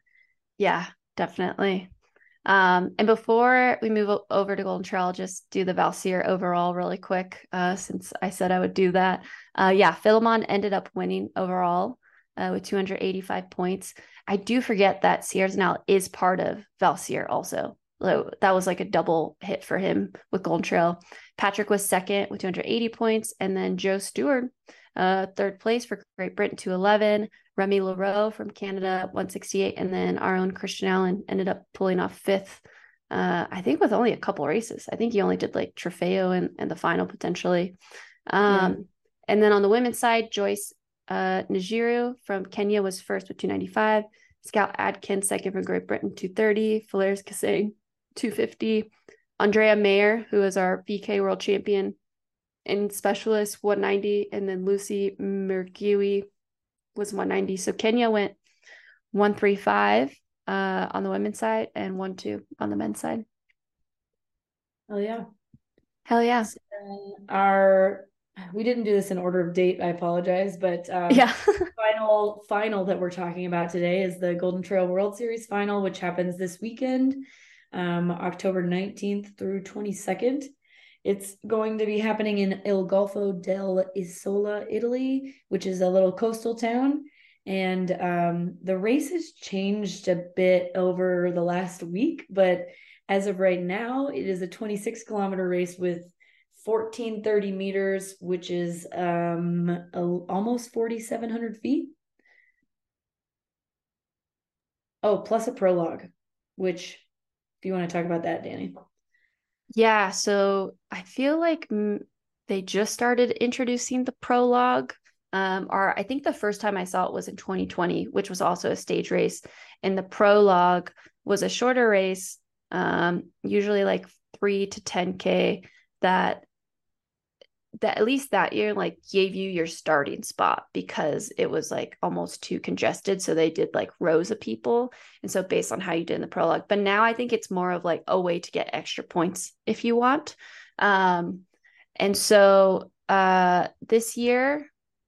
Yeah, definitely. Um, and before we move over to Golden Trail, I'll just do the Valsir overall really quick, uh, since I said I would do that. Uh, yeah, Philemon ended up winning overall uh, with 285 points. I do forget that Sierre-Zinal is part of Valsir also. So that was like a double hit for him with Golden Trail. Patrick was second with 280 points, and then Joe Stewart, uh, third place for Great Britain, 211. Remy Leroux from Canada, 168, and then our own Christian Allen ended up pulling off fifth. Uh, I think with only a couple races. I think he only did like Trofeo and, and the final potentially. Um, yeah. And then on the women's side, Joyce uh, Njiru from Kenya was first with 295. Scout Adkins, second from Great Britain, 230. Philaries Kisang, 250. Andrea Mayr, who is our VK world champion in specialist, 190. And then Lucy Mergiwi was 190. So Kenya went 135 uh, on the women's side and 1 2 on the men's side. Hell yeah. Hell yeah. So our we didn't do this in order of date. I apologize, but um, yeah, final final that we're talking about today is the Golden Trail World Series final, which happens this weekend, um, October nineteenth through twenty second. It's going to be happening in Il Golfo del Isola, Italy, which is a little coastal town. And um, the race has changed a bit over the last week, but as of right now, it is a 26 kilometer race with 1430 meters, which is um a, almost 4,700 feet. Oh, plus a prologue, which if you want to talk about that, Dani. Yeah, so I feel like they just started introducing the prologue. Um, or I think the first time I saw it was in 2020, which was also a stage race. And the prologue was a shorter race, um, usually like three to 10K, that that at least that year like gave you your starting spot because it was like almost too congested so they did like rows of people and so based on how you did in the prologue. But now i think it's more of like a way to get extra points if you want. Um and so uh this year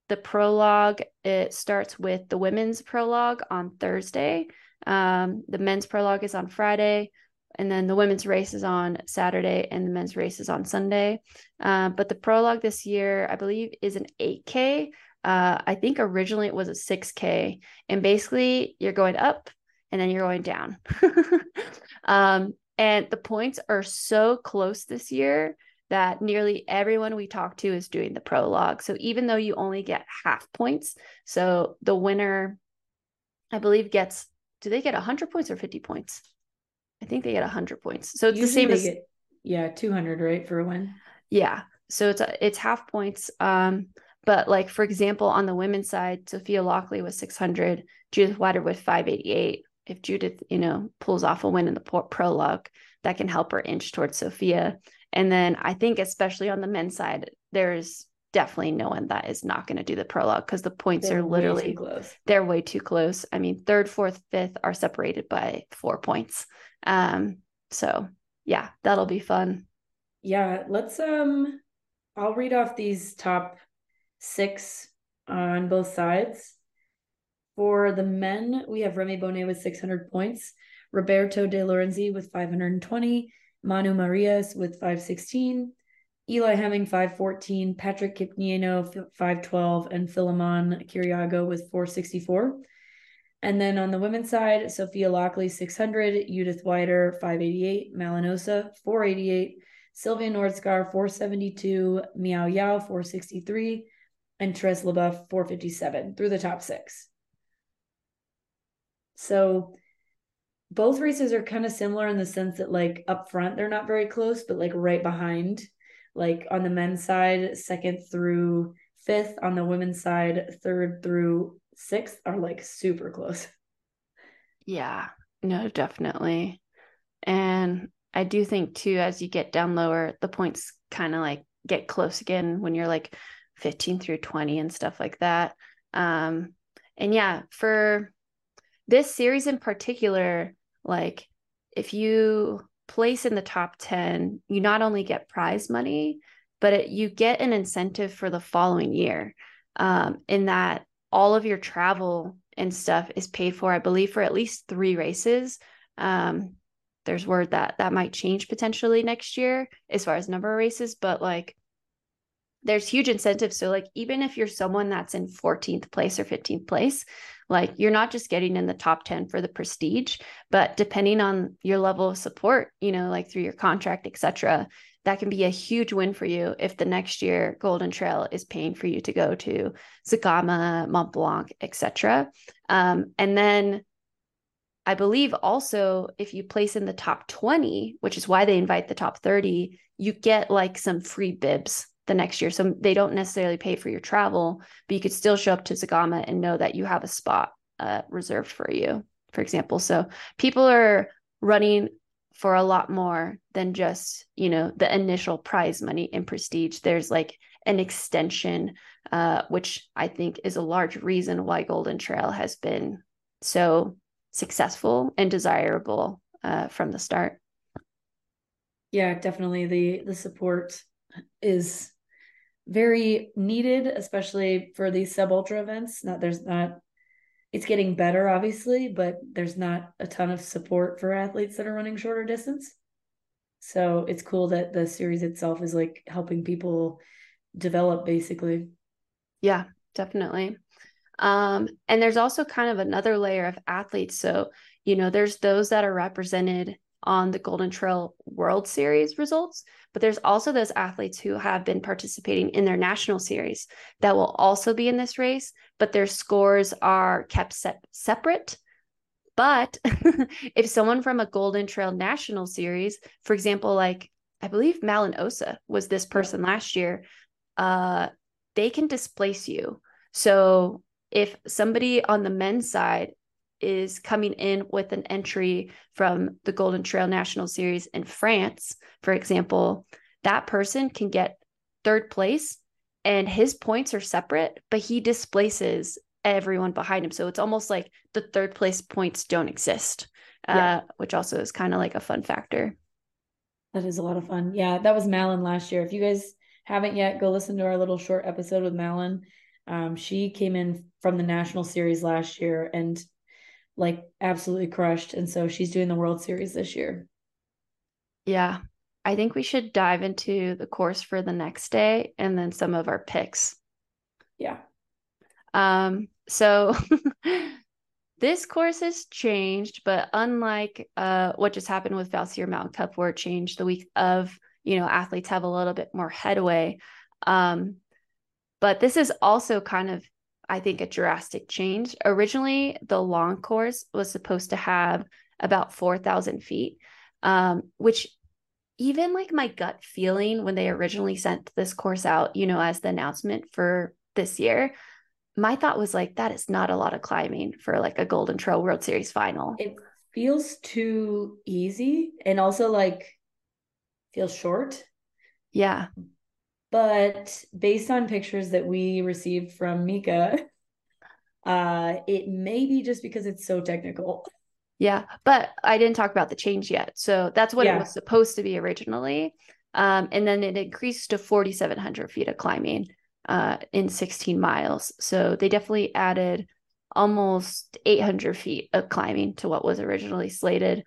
the prologue it starts with the women's prologue on thursday. Um the men's prologue is on friday and then the women's race is on Saturday and the men's race is on Sunday. Uh, but the prologue this year, I believe, is an 8K. Uh, I think originally it was a 6K. And basically, you're going up and then you're going down. um, and the points are so close this year that nearly everyone we talk to is doing the prologue. So even though you only get half points, so the winner, I believe, gets do they get 100 points or 50 points? I think they get 100 points. So it's Usually the same as get, yeah, 200 right for a win. Yeah. So it's it's half points. Um But like for example, on the women's side, Sophia Laukli was 600, Judith Wyder with 588. If Judith, you know, pulls off a win in the prologue, that can help her inch towards Sophia. And then I think especially on the men's side, there's definitely no one that is not going to do the prologue because the points they're are literally way close. They're way too close. I mean, third, fourth, fifth are separated by four points. Um, so yeah, that'll be fun. Yeah, let's um I'll read off these top six on both sides. For the men, we have Remy Bonnet with 600 points, Roberto Delorenzi with 520, Manu Merillas with 516, Eli Hemming 514, Patrick Kipngeno 512, and Philemon Kiriago with 464. And then on the women's side, Sophia Laukli 600, Judith Wyder 588, Malen Osa 488, Sylvia Nordskar 472, Miao Yao 463, and Therese Leboeuf 457 through the top six. So both races are kind of similar in the sense that like up front they're not very close, but like right behind, like on the men's side, second through fifth, on the women's side, third through sixth are like super close. Yeah, no, definitely. And I do think too, as you get down lower, the points kind of like get close again when you're like 15 through 20 and stuff like that. Um, and yeah, for this series in particular, like if you place in the top 10, you not only get prize money, but it, you get an incentive for the following year. Um, in that all of your travel and stuff is paid for, I believe, for at least three races. Um, there's word that that might change potentially next year as far as number of races, but like there's huge incentives. So, like, even if you're someone that's in 14th place or 15th place, like you're not just getting in the top 10 for the prestige, but depending on your level of support, you know, like through your contract, etc., that can be a huge win for you if the next year Golden Trail is paying for you to go to Zegama, Mont Blanc, etc. Um, and then I believe also if you place in the top 20, which is why they invite the top 30, you get like some free bibs the next year. So they don't necessarily pay for your travel, but you could still show up to Zegama and know that you have a spot uh, reserved for you, for example. So people are running for a lot more than just you know the initial prize money and prestige there's like an extension uh, which i think is a large reason why golden trail has been so successful and desirable uh, from the start yeah definitely the the support is very needed especially for these sub ultra events not there's not it's getting better, obviously, but there's not a ton of support for athletes that are running shorter distance. So it's cool that the series itself is like helping people develop basically. Yeah, definitely. Um, and there's also kind of another layer of athletes. So, you know, there's those that are represented on the Golden Trail World Series results, but there's also those athletes who have been participating in their national series that will also be in this race, but their scores are kept se- separate. But if someone from a Golden Trail National Series, for example, like I believe Malen Osa was this person last year, uh, they can displace you. So if somebody on the men's side is coming in with an entry from the Golden Trail National Series in France, for example, that person can get third place and his points are separate, but he displaces everyone behind him. So it's almost like the third place points don't exist, yeah. uh, which also is kind of like a fun factor. That is a lot of fun. Yeah, that was Malen last year. If you guys haven't yet, go listen to our little short episode with Malen. Um, she came in from the national series last year and like absolutely crushed. And so she's doing the World Series this year. Yeah. I think we should dive into the course for the next day and then some of our picks. Yeah. Um, so this course has changed, but unlike uh what just happened with Valsir Mountain Cup, where it changed the week of, you know, athletes have a little bit more headway. Um, but this is also kind of I think, a drastic change. Originally, the long course was supposed to have about 4,000 feet, um, which even like my gut feeling when they originally sent this course out, you know, as the announcement for this year. My thought was like, that is not a lot of climbing for like a Golden Trail World Series final. It feels too easy and also like feels short. Yeah. But based on pictures that we received from Mika, uh, it may be just because it's so technical. Yeah, but I didn't talk about the change yet. So that's what yeah. it was supposed to be originally. Um, and then it increased to 4,700 feet of climbing uh, in 16 miles. So they definitely added almost 800 feet of climbing to what was originally slated.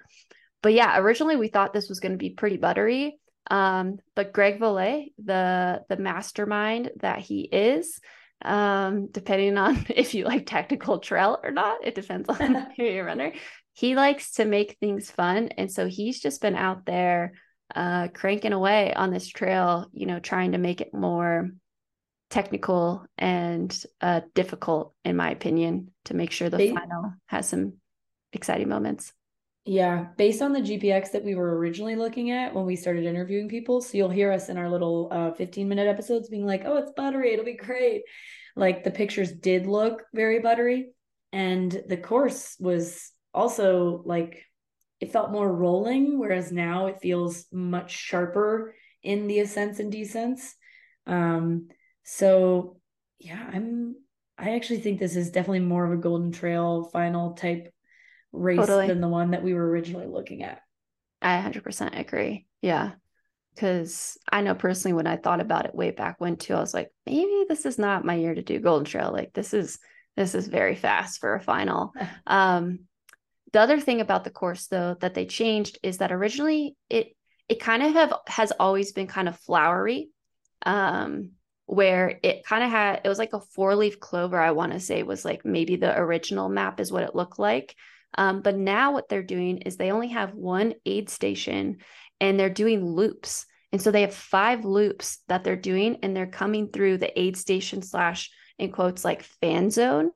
But yeah, originally we thought this was going to be pretty buttery. Um, but Greg Vollet, the the mastermind that he is, um, depending on if you like technical trail or not, it depends on who you're runner. He likes to make things fun, and so he's just been out there uh, cranking away on this trail, you know, trying to make it more technical and uh, difficult, in my opinion, to make sure the final has some exciting moments. Yeah, based on the GPX that we were originally looking at when we started interviewing people. So you'll hear us in our little uh, 15 minute episodes being like, oh, it's buttery. It'll be great. Like the pictures did look very buttery. And the course was also like, it felt more rolling, whereas now it feels much sharper in the ascents and descents. Um, so yeah, I'm, I actually think this is definitely more of a golden trail final type race totally. than the one that we were originally looking at. I 100% agree. Yeah. Cause I know personally when I thought about it way back when too, I was like, maybe this is not my year to do Golden Trail. Like this is, this is very fast for a final. um, the other thing about the course though that they changed is that originally it it kind of have has always been kind of flowery um where it kind of had it was like a four leaf clover i want to say was like maybe the original map is what it looked like um, but now what they're doing is they only have one aid station and they're doing loops. And so they have five loops that they're doing and they're coming through the aid station slash in quotes like fan zone.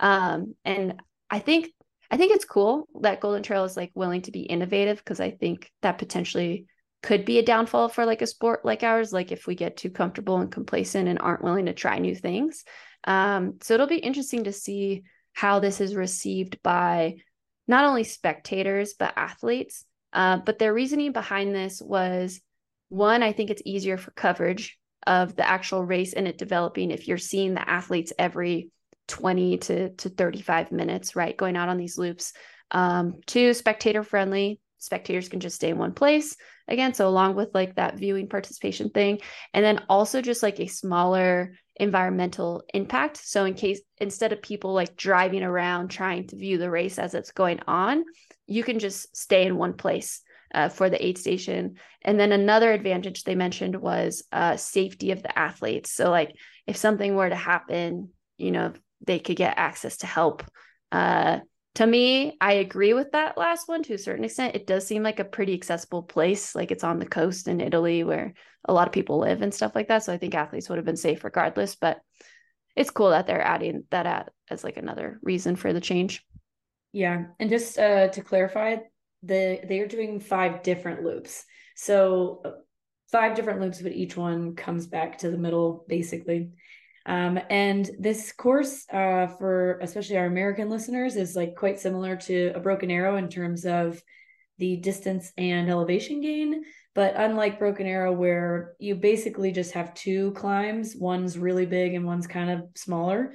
Um, and I think I think it's cool that Golden Trail is like willing to be innovative because I think that potentially could be a downfall for like a sport like ours, like if we get too comfortable and complacent and aren't willing to try new things. Um, so it'll be interesting to see how this is received by not only spectators, but athletes. Uh, but their reasoning behind this was one, I think it's easier for coverage of the actual race and it developing if you're seeing the athletes every 20 to, to 35 minutes, right? Going out on these loops. Um, two, spectator friendly. Spectators can just stay in one place again. So, along with like that viewing participation thing, and then also just like a smaller environmental impact. So, in case instead of people like driving around trying to view the race as it's going on, you can just stay in one place uh, for the aid station. And then another advantage they mentioned was uh, safety of the athletes. So, like if something were to happen, you know, they could get access to help. Uh, to me, I agree with that last one to a certain extent. It does seem like a pretty accessible place. Like it's on the coast in Italy where a lot of people live and stuff like that. So I think athletes would have been safe regardless. But it's cool that they're adding that at as like another reason for the change. Yeah. And just uh, to clarify, the they are doing five different loops. So uh, five different loops, but each one comes back to the middle basically. Um, and this course, uh, for especially our American listeners, is like quite similar to a Broken Arrow in terms of the distance and elevation gain. But unlike Broken Arrow, where you basically just have two climbs, one's really big and one's kind of smaller,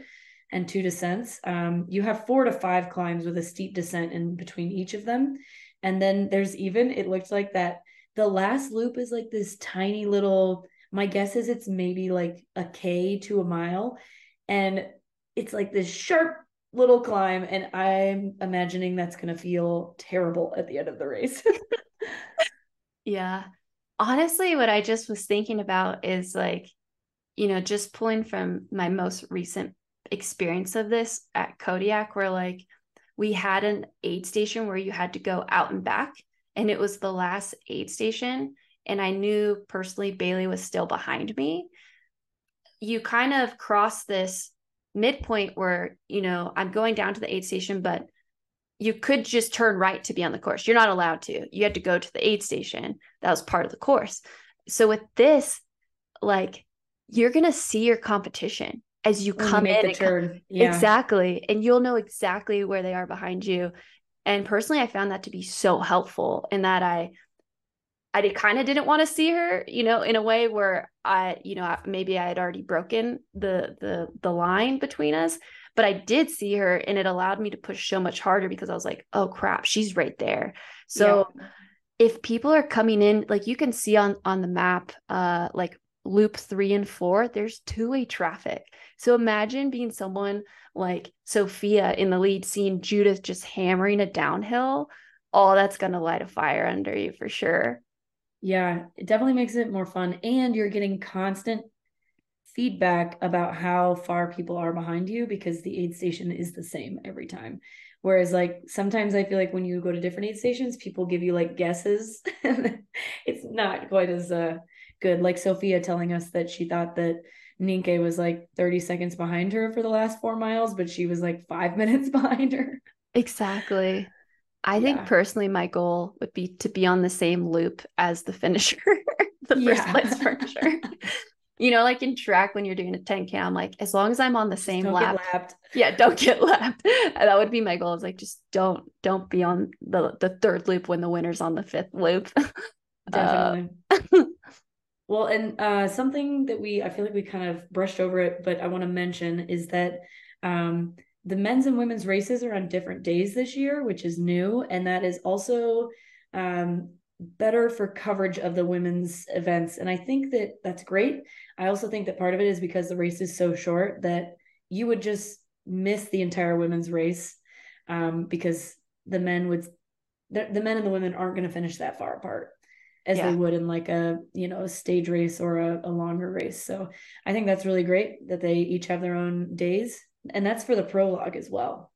and two descents, um, you have four to five climbs with a steep descent in between each of them. And then there's even, it looks like that the last loop is like this tiny little my guess is it's maybe like a K to a mile. And it's like this sharp little climb. And I'm imagining that's going to feel terrible at the end of the race. yeah. Honestly, what I just was thinking about is like, you know, just pulling from my most recent experience of this at Kodiak, where like we had an aid station where you had to go out and back, and it was the last aid station and I knew personally Bailey was still behind me, you kind of cross this midpoint where, you know, I'm going down to the aid station, but you could just turn right to be on the course. You're not allowed to. You had to go to the aid station. That was part of the course. So with this, like you're going to see your competition. as you come you in the turn. Yeah. exactly and you'll know exactly where they are behind you and personally i found that to be so helpful in that i i did, kind of didn't want to see her you know in a way where i you know maybe i had already broken the the the line between us but i did see her and it allowed me to push so much harder because i was like oh crap she's right there. So if people are coming in like you can see on on the map uh like loop 3 and 4 there's two-way traffic. So imagine being someone like Sophia in the lead seeing Judith just hammering a downhill. Oh that's going to light a fire under you for sure Yeah, it definitely makes it more fun. And you're getting constant feedback about how far people are behind you because the aid station is the same every time. Whereas, like, sometimes I feel like when you go to different aid stations, people give you like guesses. it's not quite as uh, good. Like Sophia telling us that she thought that Nienke was like 30 seconds behind her for the last four miles, but she was like five minutes behind her. exactly I Yeah. think personally my goal would be to be on the same loop as the finisher the first place finisher you know like in track when you're doing a 10k i'm like as long as i'm on the Just same don't lap get lapped. yeah don't get lapped that would be my goal is like just don't don't be on the the third loop when the winner's on the fifth loop Definitely. Well, and uh, something that we, I feel like we kind of brushed over it, but I want to mention is that um, the men's and women's races are on different days this year, which is new. And that is also um, better for coverage of the women's events. And I think that that's great. I also think that part of it is because the race is so short that you would just miss the entire women's race um, because the men would, the, the men and the women aren't going to finish that far apart as Yeah. they would in like a you know a stage race or a, a longer race so i think that's really great that they each have their own days and that's for the prologue as well.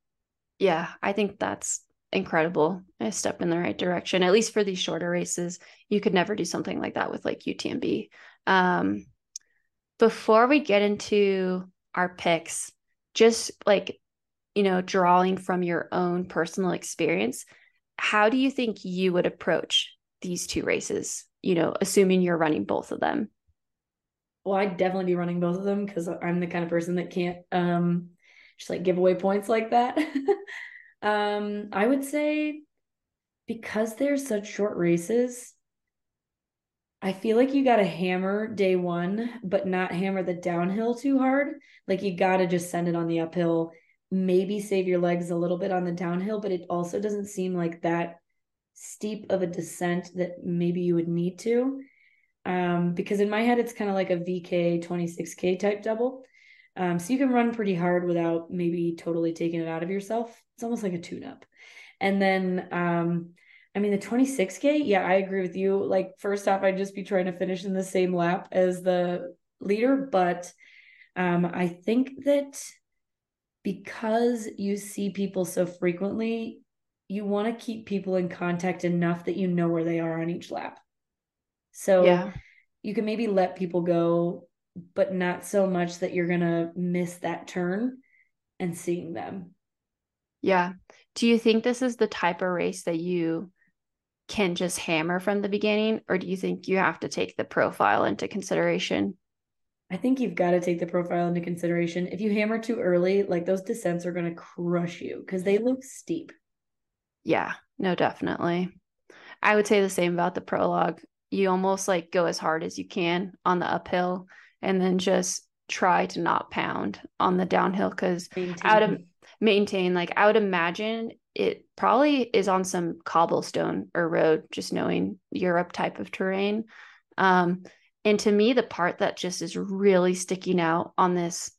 Yeah i think that's incredible a step in the right direction at least for these shorter races. You could never do something like that with like utmb um before we get into our picks just like you know drawing from your own personal experience how do you think you would approach these two races you know assuming you're running both of them? Well i'd definitely be running both of them because i'm the kind of person that can't um just like give away points like that um i would say because they're such short races I feel like you got to hammer day one, but not hammer the downhill too hard. Like you got to just send it on the uphill, maybe save your legs a little bit on the downhill, but it also doesn't seem like that steep of a descent that maybe you would need to. Um, because in my head, it's kind of like a VK 26K type double. Um, so you can run pretty hard without maybe totally taking it out of yourself. It's almost like a tune up. And then, um, I mean, the 26K, yeah, I agree with you. Like, first off, I'd just be trying to finish in the same lap as the leader. But um, I think that because you see people so frequently, you want to keep people in contact enough that you know where they are on each lap. So yeah you can maybe let people go, but not so much that you're going to miss that turn and seeing them. Yeah. Do you think this is the type of race that you can just hammer from the beginning, or do you think you have to take the profile into consideration? I think you've got to take the profile into consideration. If you hammer too early, like those descents are going to crush you because they look steep. Yeah, no, definitely. I would say the same about the prologue. You almost like go as hard as you can on the uphill and then just try to not pound on the downhill because I would maintain, like, I would imagine it probably is on some cobblestone or road, just knowing Europe type of terrain. Um, and to me, the part that just is really sticking out on this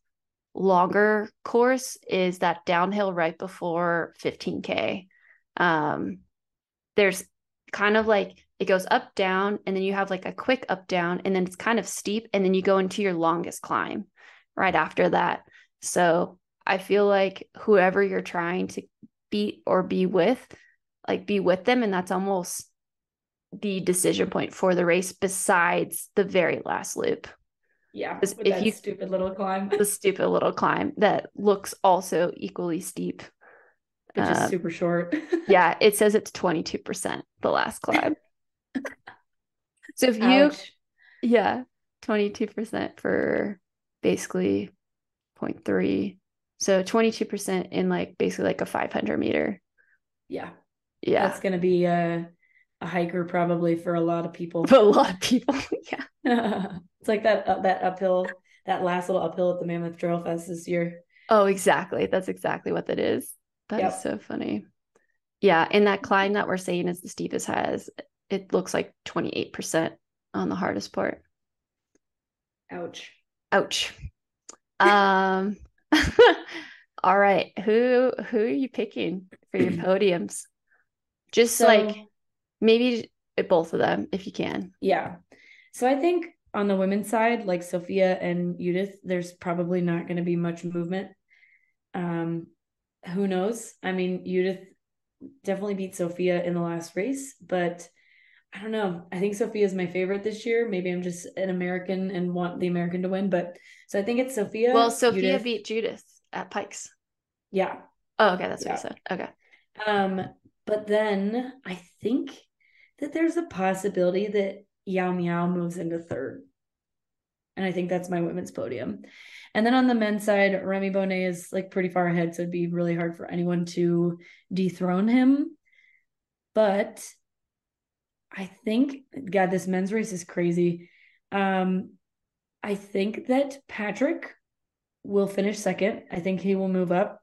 longer course is that downhill right before 15K. Um, there's kind of like it goes up, down, and then you have like a quick up, down, and then it's kind of steep, and then you go into your longest climb right after that. So I feel like whoever you're trying to beat or be with, like be with them, and that's almost the decision point for the race besides the very last loop Yeah, if that you- stupid little climb, the stupid little climb that looks also equally steep which is uh, super short. yeah it says it's 22% the last climb so if you yeah 22% for basically 0.3. So 22% in like basically like a 500 meter. Yeah. Yeah. That's going to be a, a hiker probably for a lot of people. For a lot of people. yeah. it's like that uh, that uphill, that last little uphill at the Mammoth Trail Fest this year. Oh, exactly. That's exactly what that is. That yep. is so funny. Yeah. And that climb that we're saying is the steepest has, it looks like 28% on the hardest part. Ouch. Ouch. um all right. Who who are you picking for your podiums? Just so, like maybe both of them if you can. Yeah. So I think on the women's side, like Sophia and Judith, there's probably not going to be much movement. Um, who knows? I mean, Judith definitely beat Sophia in the last race, but I don't know. I think Sophia is my favorite this year. Maybe I'm just an American and want the American to win, but so I think it's Sophia. Well, Sophia Judith. beat Judith at Pikes. Yeah. Oh, okay, that's what yeah. I said. Okay. Um, but then I think that there's a possibility that Yao Miao moves into third. And I think that's my women's podium. And then on the men's side, Remy Bonnet is like pretty far ahead. So it'd be really hard for anyone to dethrone him. But I think, God, this men's race is crazy. Um, I think that Patrick will finish second. I think he will move up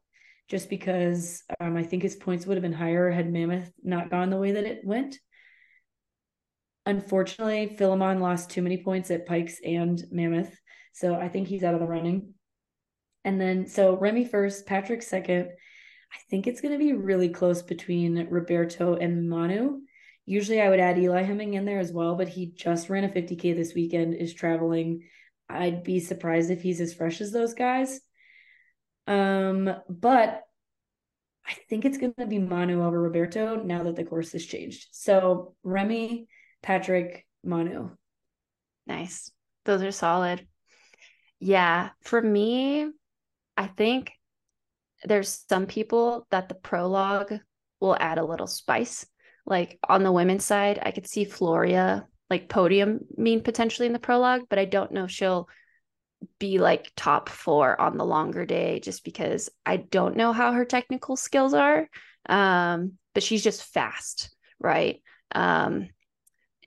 just because um, I think his points would have been higher had Mammoth not gone the way that it went. Unfortunately, Philemon lost too many points at Pikes and Mammoth. So I think he's out of the running. And then, so Remy first, Patrick second. I think it's going to be really close between Roberto and Manu. Usually I would add Eli Hemming in there as well, but he just ran a 50K this weekend, is traveling. I'd be surprised if he's as fresh as those guys. Um, but I think it's going to be Manu over Roberto now that the course has changed. So Remy, Patrick, Manu. Nice. Those are solid. Yeah. For me, I think there's some people that the prologue will add a little spice. Like on the women's side, I could see Floria like podium mean potentially in the prologue, but I don't know if she'll be like top four on the longer day just because I don't know how her technical skills are. Um, but she's just fast, right? Um,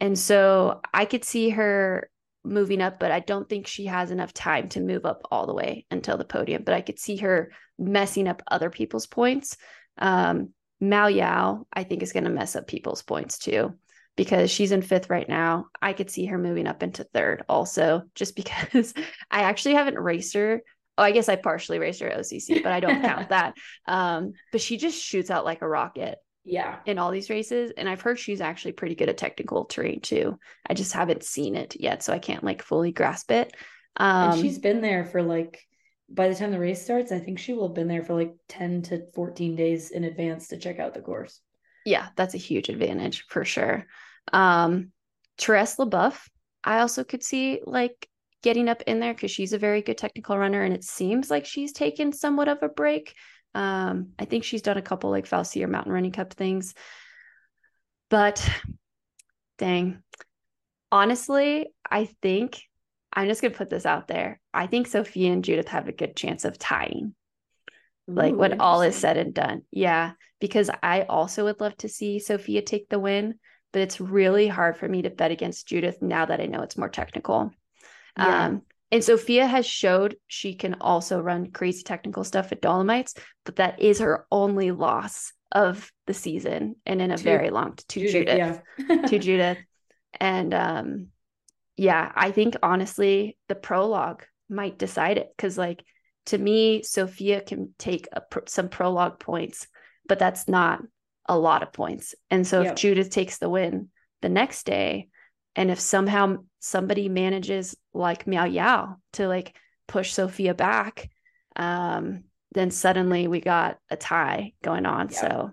and so I could see her moving up, but I don't think she has enough time to move up all the way until the podium. But I could see her messing up other people's points. Um, Miao Yao, I think, is going to mess up people's points too, because she's in fifth right now. I could see her moving up into third also, just because I actually haven't raced her. Oh, I guess I partially raced her OCC, but I don't count that. Um, but she just shoots out like a rocket yeah in all these races and i've heard she's actually pretty good at technical terrain too i just haven't seen it yet so i can't like fully grasp it um and she's been there for like by the time the race starts i think she will have been there for like 10 to 14 days in advance to check out the course. Yeah that's a huge advantage for sure. Um Therese Leboeuf, I also could see like getting up in there because she's a very good technical runner and it seems like she's taken somewhat of a break. Um, I think she's done a couple like Valsir Mountain Running Cup things. But dang, honestly, I think I'm just gonna put this out there. I think Sophia and Judith have a good chance of tying. Ooh, like when all is said and done. Yeah. Because I also would love to see Sophia take the win, but it's really hard for me to bet against Judith now that I know it's more technical. Yeah. Um, and Sophia has showed she can also run crazy technical stuff at Dolomites, but that is her only loss of the season and in a to, very long to Judith, Judith yeah. to Judith. And um yeah, I think honestly the prologue might decide it cuz like to me Sophia can take a, some prologue points, but that's not a lot of points. And so yep. if Judith takes the win the next day, and if somehow somebody manages like Miao Yao to like push Sophia back, um, then suddenly we got a tie going on. Yeah. So,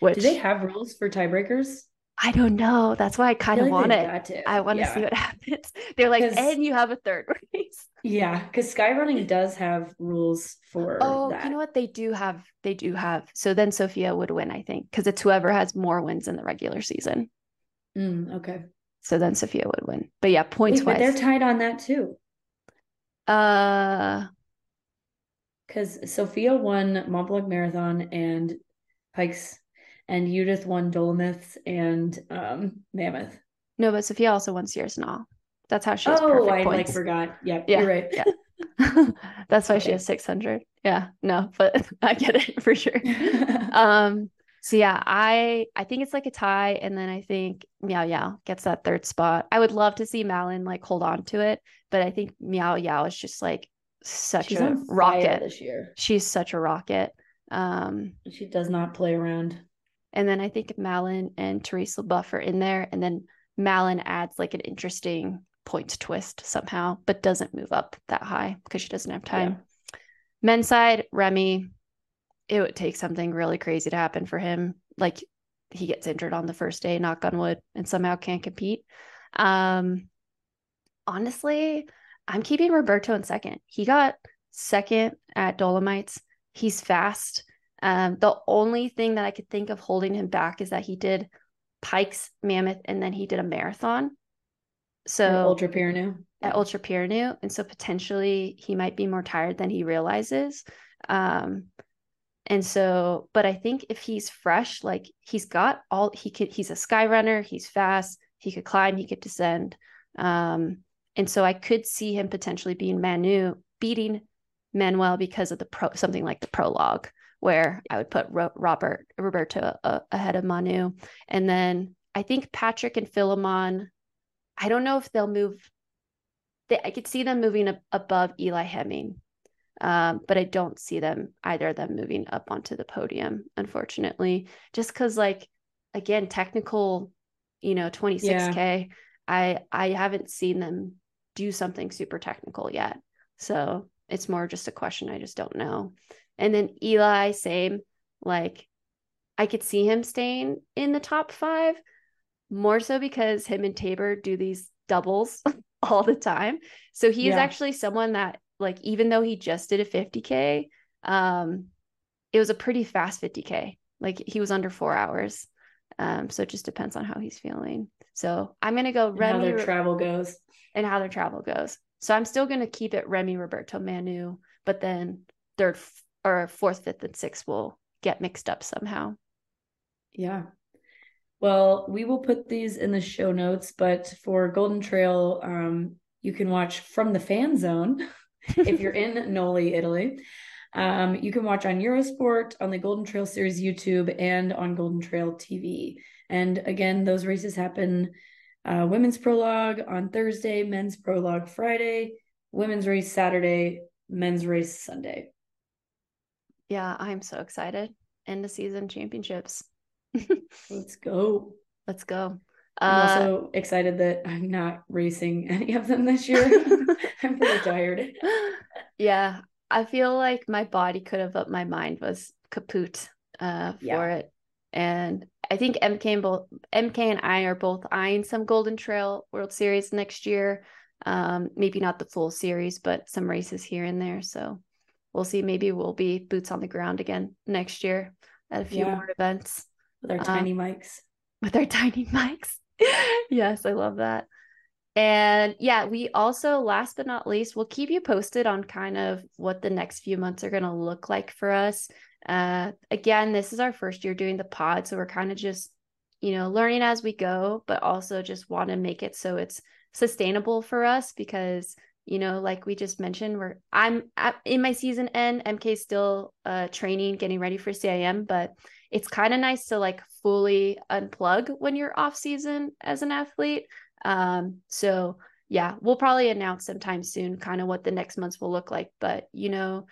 which do they have rules for tiebreakers? I don't know. That's why I kind of like want it. I want to yeah. see what happens. They're like, and you have a third race. Yeah, because skyrunning does have rules for. Oh, that. you know what? They do have. They do have. So then Sophia would win, I think, because it's whoever has more wins in the regular season. Mm, okay. So then Sophia would win. But yeah, points Wait, wise. But they're tied on that too. Uh because Sophia won Mont Blanc Marathon and Pikes, and Judith won Dolomites and um, Mammoth. No, but Sophia also won Sierre-Zinal. That's how she has Oh, I points. like forgot. Yep, Yeah, you're right. yeah. That's why she has 600. Yeah, no, but I get it for sure. Um, so yeah, I I think it's like a tie, and then I think Miao Yao gets that third spot. I would love to see Malen like hold on to it, but I think Miao Yao is just like such She's a rocket. this year. She's such a rocket. Um, She does not play around. And then I think Malen and Teresa Leboeuf are in there, and then Malen adds like an interesting point twist somehow, but doesn't move up that high because she doesn't have time. Men's side, Remy, it would take something really crazy to happen for him. Like he gets injured on the first day, knock on wood, and somehow can't compete. Um, honestly, I'm keeping Roberto in second. He got second at Dolomites. He's fast. Um, the only thing that I could think of holding him back is that he did Pikes, Mammoth, and then he did a marathon. So Or Ultra Pyrenees. at Ultra Pyrenees, and so potentially he might be more tired than he realizes. Um, and so, but I think if he's fresh, like he's got all he could, he's a sky runner, he's fast, he could climb, he could descend. Um, and so I could see him potentially being Manu beating Manuel because of the pro something like the prologue, where I would put Ro- Robert Roberto uh, ahead of Manu, and then I think Patrick and Philemon. I don't know if they'll move. They, I could see them moving up above Eli Hemming, um, but I don't see them either of them moving up onto the podium, unfortunately. Just because, like, again, technical, you know, twenty six k. I I haven't seen them do something super technical yet, so it's more just a question. I just don't know. And then Eli, same. Like, I could see him staying in the top five more so because him and Tabor do these doubles all the time. So he is Yeah. actually someone that like even though he just did a 50k, um it was a pretty fast 50k. Like he was under 4 hours. Um so it just depends on how he's feeling. So I'm going to go And how their travel goes. and how their travel goes. So I'm still going to keep it Remy Roberto Manu, but then third or fourth, fifth and sixth will get mixed up somehow. Yeah. Well, we will put these in the show notes, but for Golden Trail, um, you can watch from the fan zone if you're in Noli, Italy. Um, you can watch on Eurosport, on the Golden Trail Series YouTube, and on Golden Trail TV. And again, those races happen uh, women's prologue on Thursday, men's prologue Friday, women's race Saturday, men's race Sunday. Yeah, I'm so excited. End of season championships. Let's go. Let's go. I'm Uh, also excited that I'm not racing any of them this year. I'm pretty tired. yeah, I feel like my body could have, but my mind was kaput uh, for Yeah. it. And I think MK and both MK and I are both eyeing some Golden Trail World Series next year. Um, maybe not the full series, but some races here and there. So we'll see. Maybe we'll be boots on the ground again next year at a few Yeah. more events. With our Uh, tiny mics. with our tiny mics. yes, I love that. And yeah, we also, last but not least, we'll keep you posted on kind of what the next few months are going to look like for us. Uh, again, this is our first year doing the pod, so we're kind of just, you know, learning as we go, but also just want to make it so it's sustainable for us because you know like we just mentioned we're i'm at, in my season end mk still uh training getting ready for cim but it's kind of nice to like fully unplug when you're off season as an athlete. Um, so yeah, we'll probably announce sometime soon kind of what the next months will look like. But you know,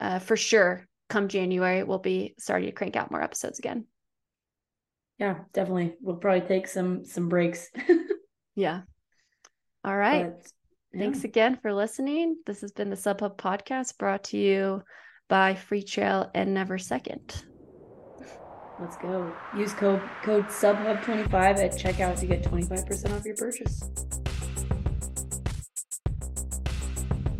uh, for sure, come January, we'll be starting to crank out more episodes again. Yeah, definitely. We'll probably take some some breaks. Yeah. All right. But, yeah. Thanks again for listening. This has been the Subhub podcast brought to you by Freetrail and Never Second. Let's go. Use code code SUBHUB25 at checkout to get 25% off your purchase.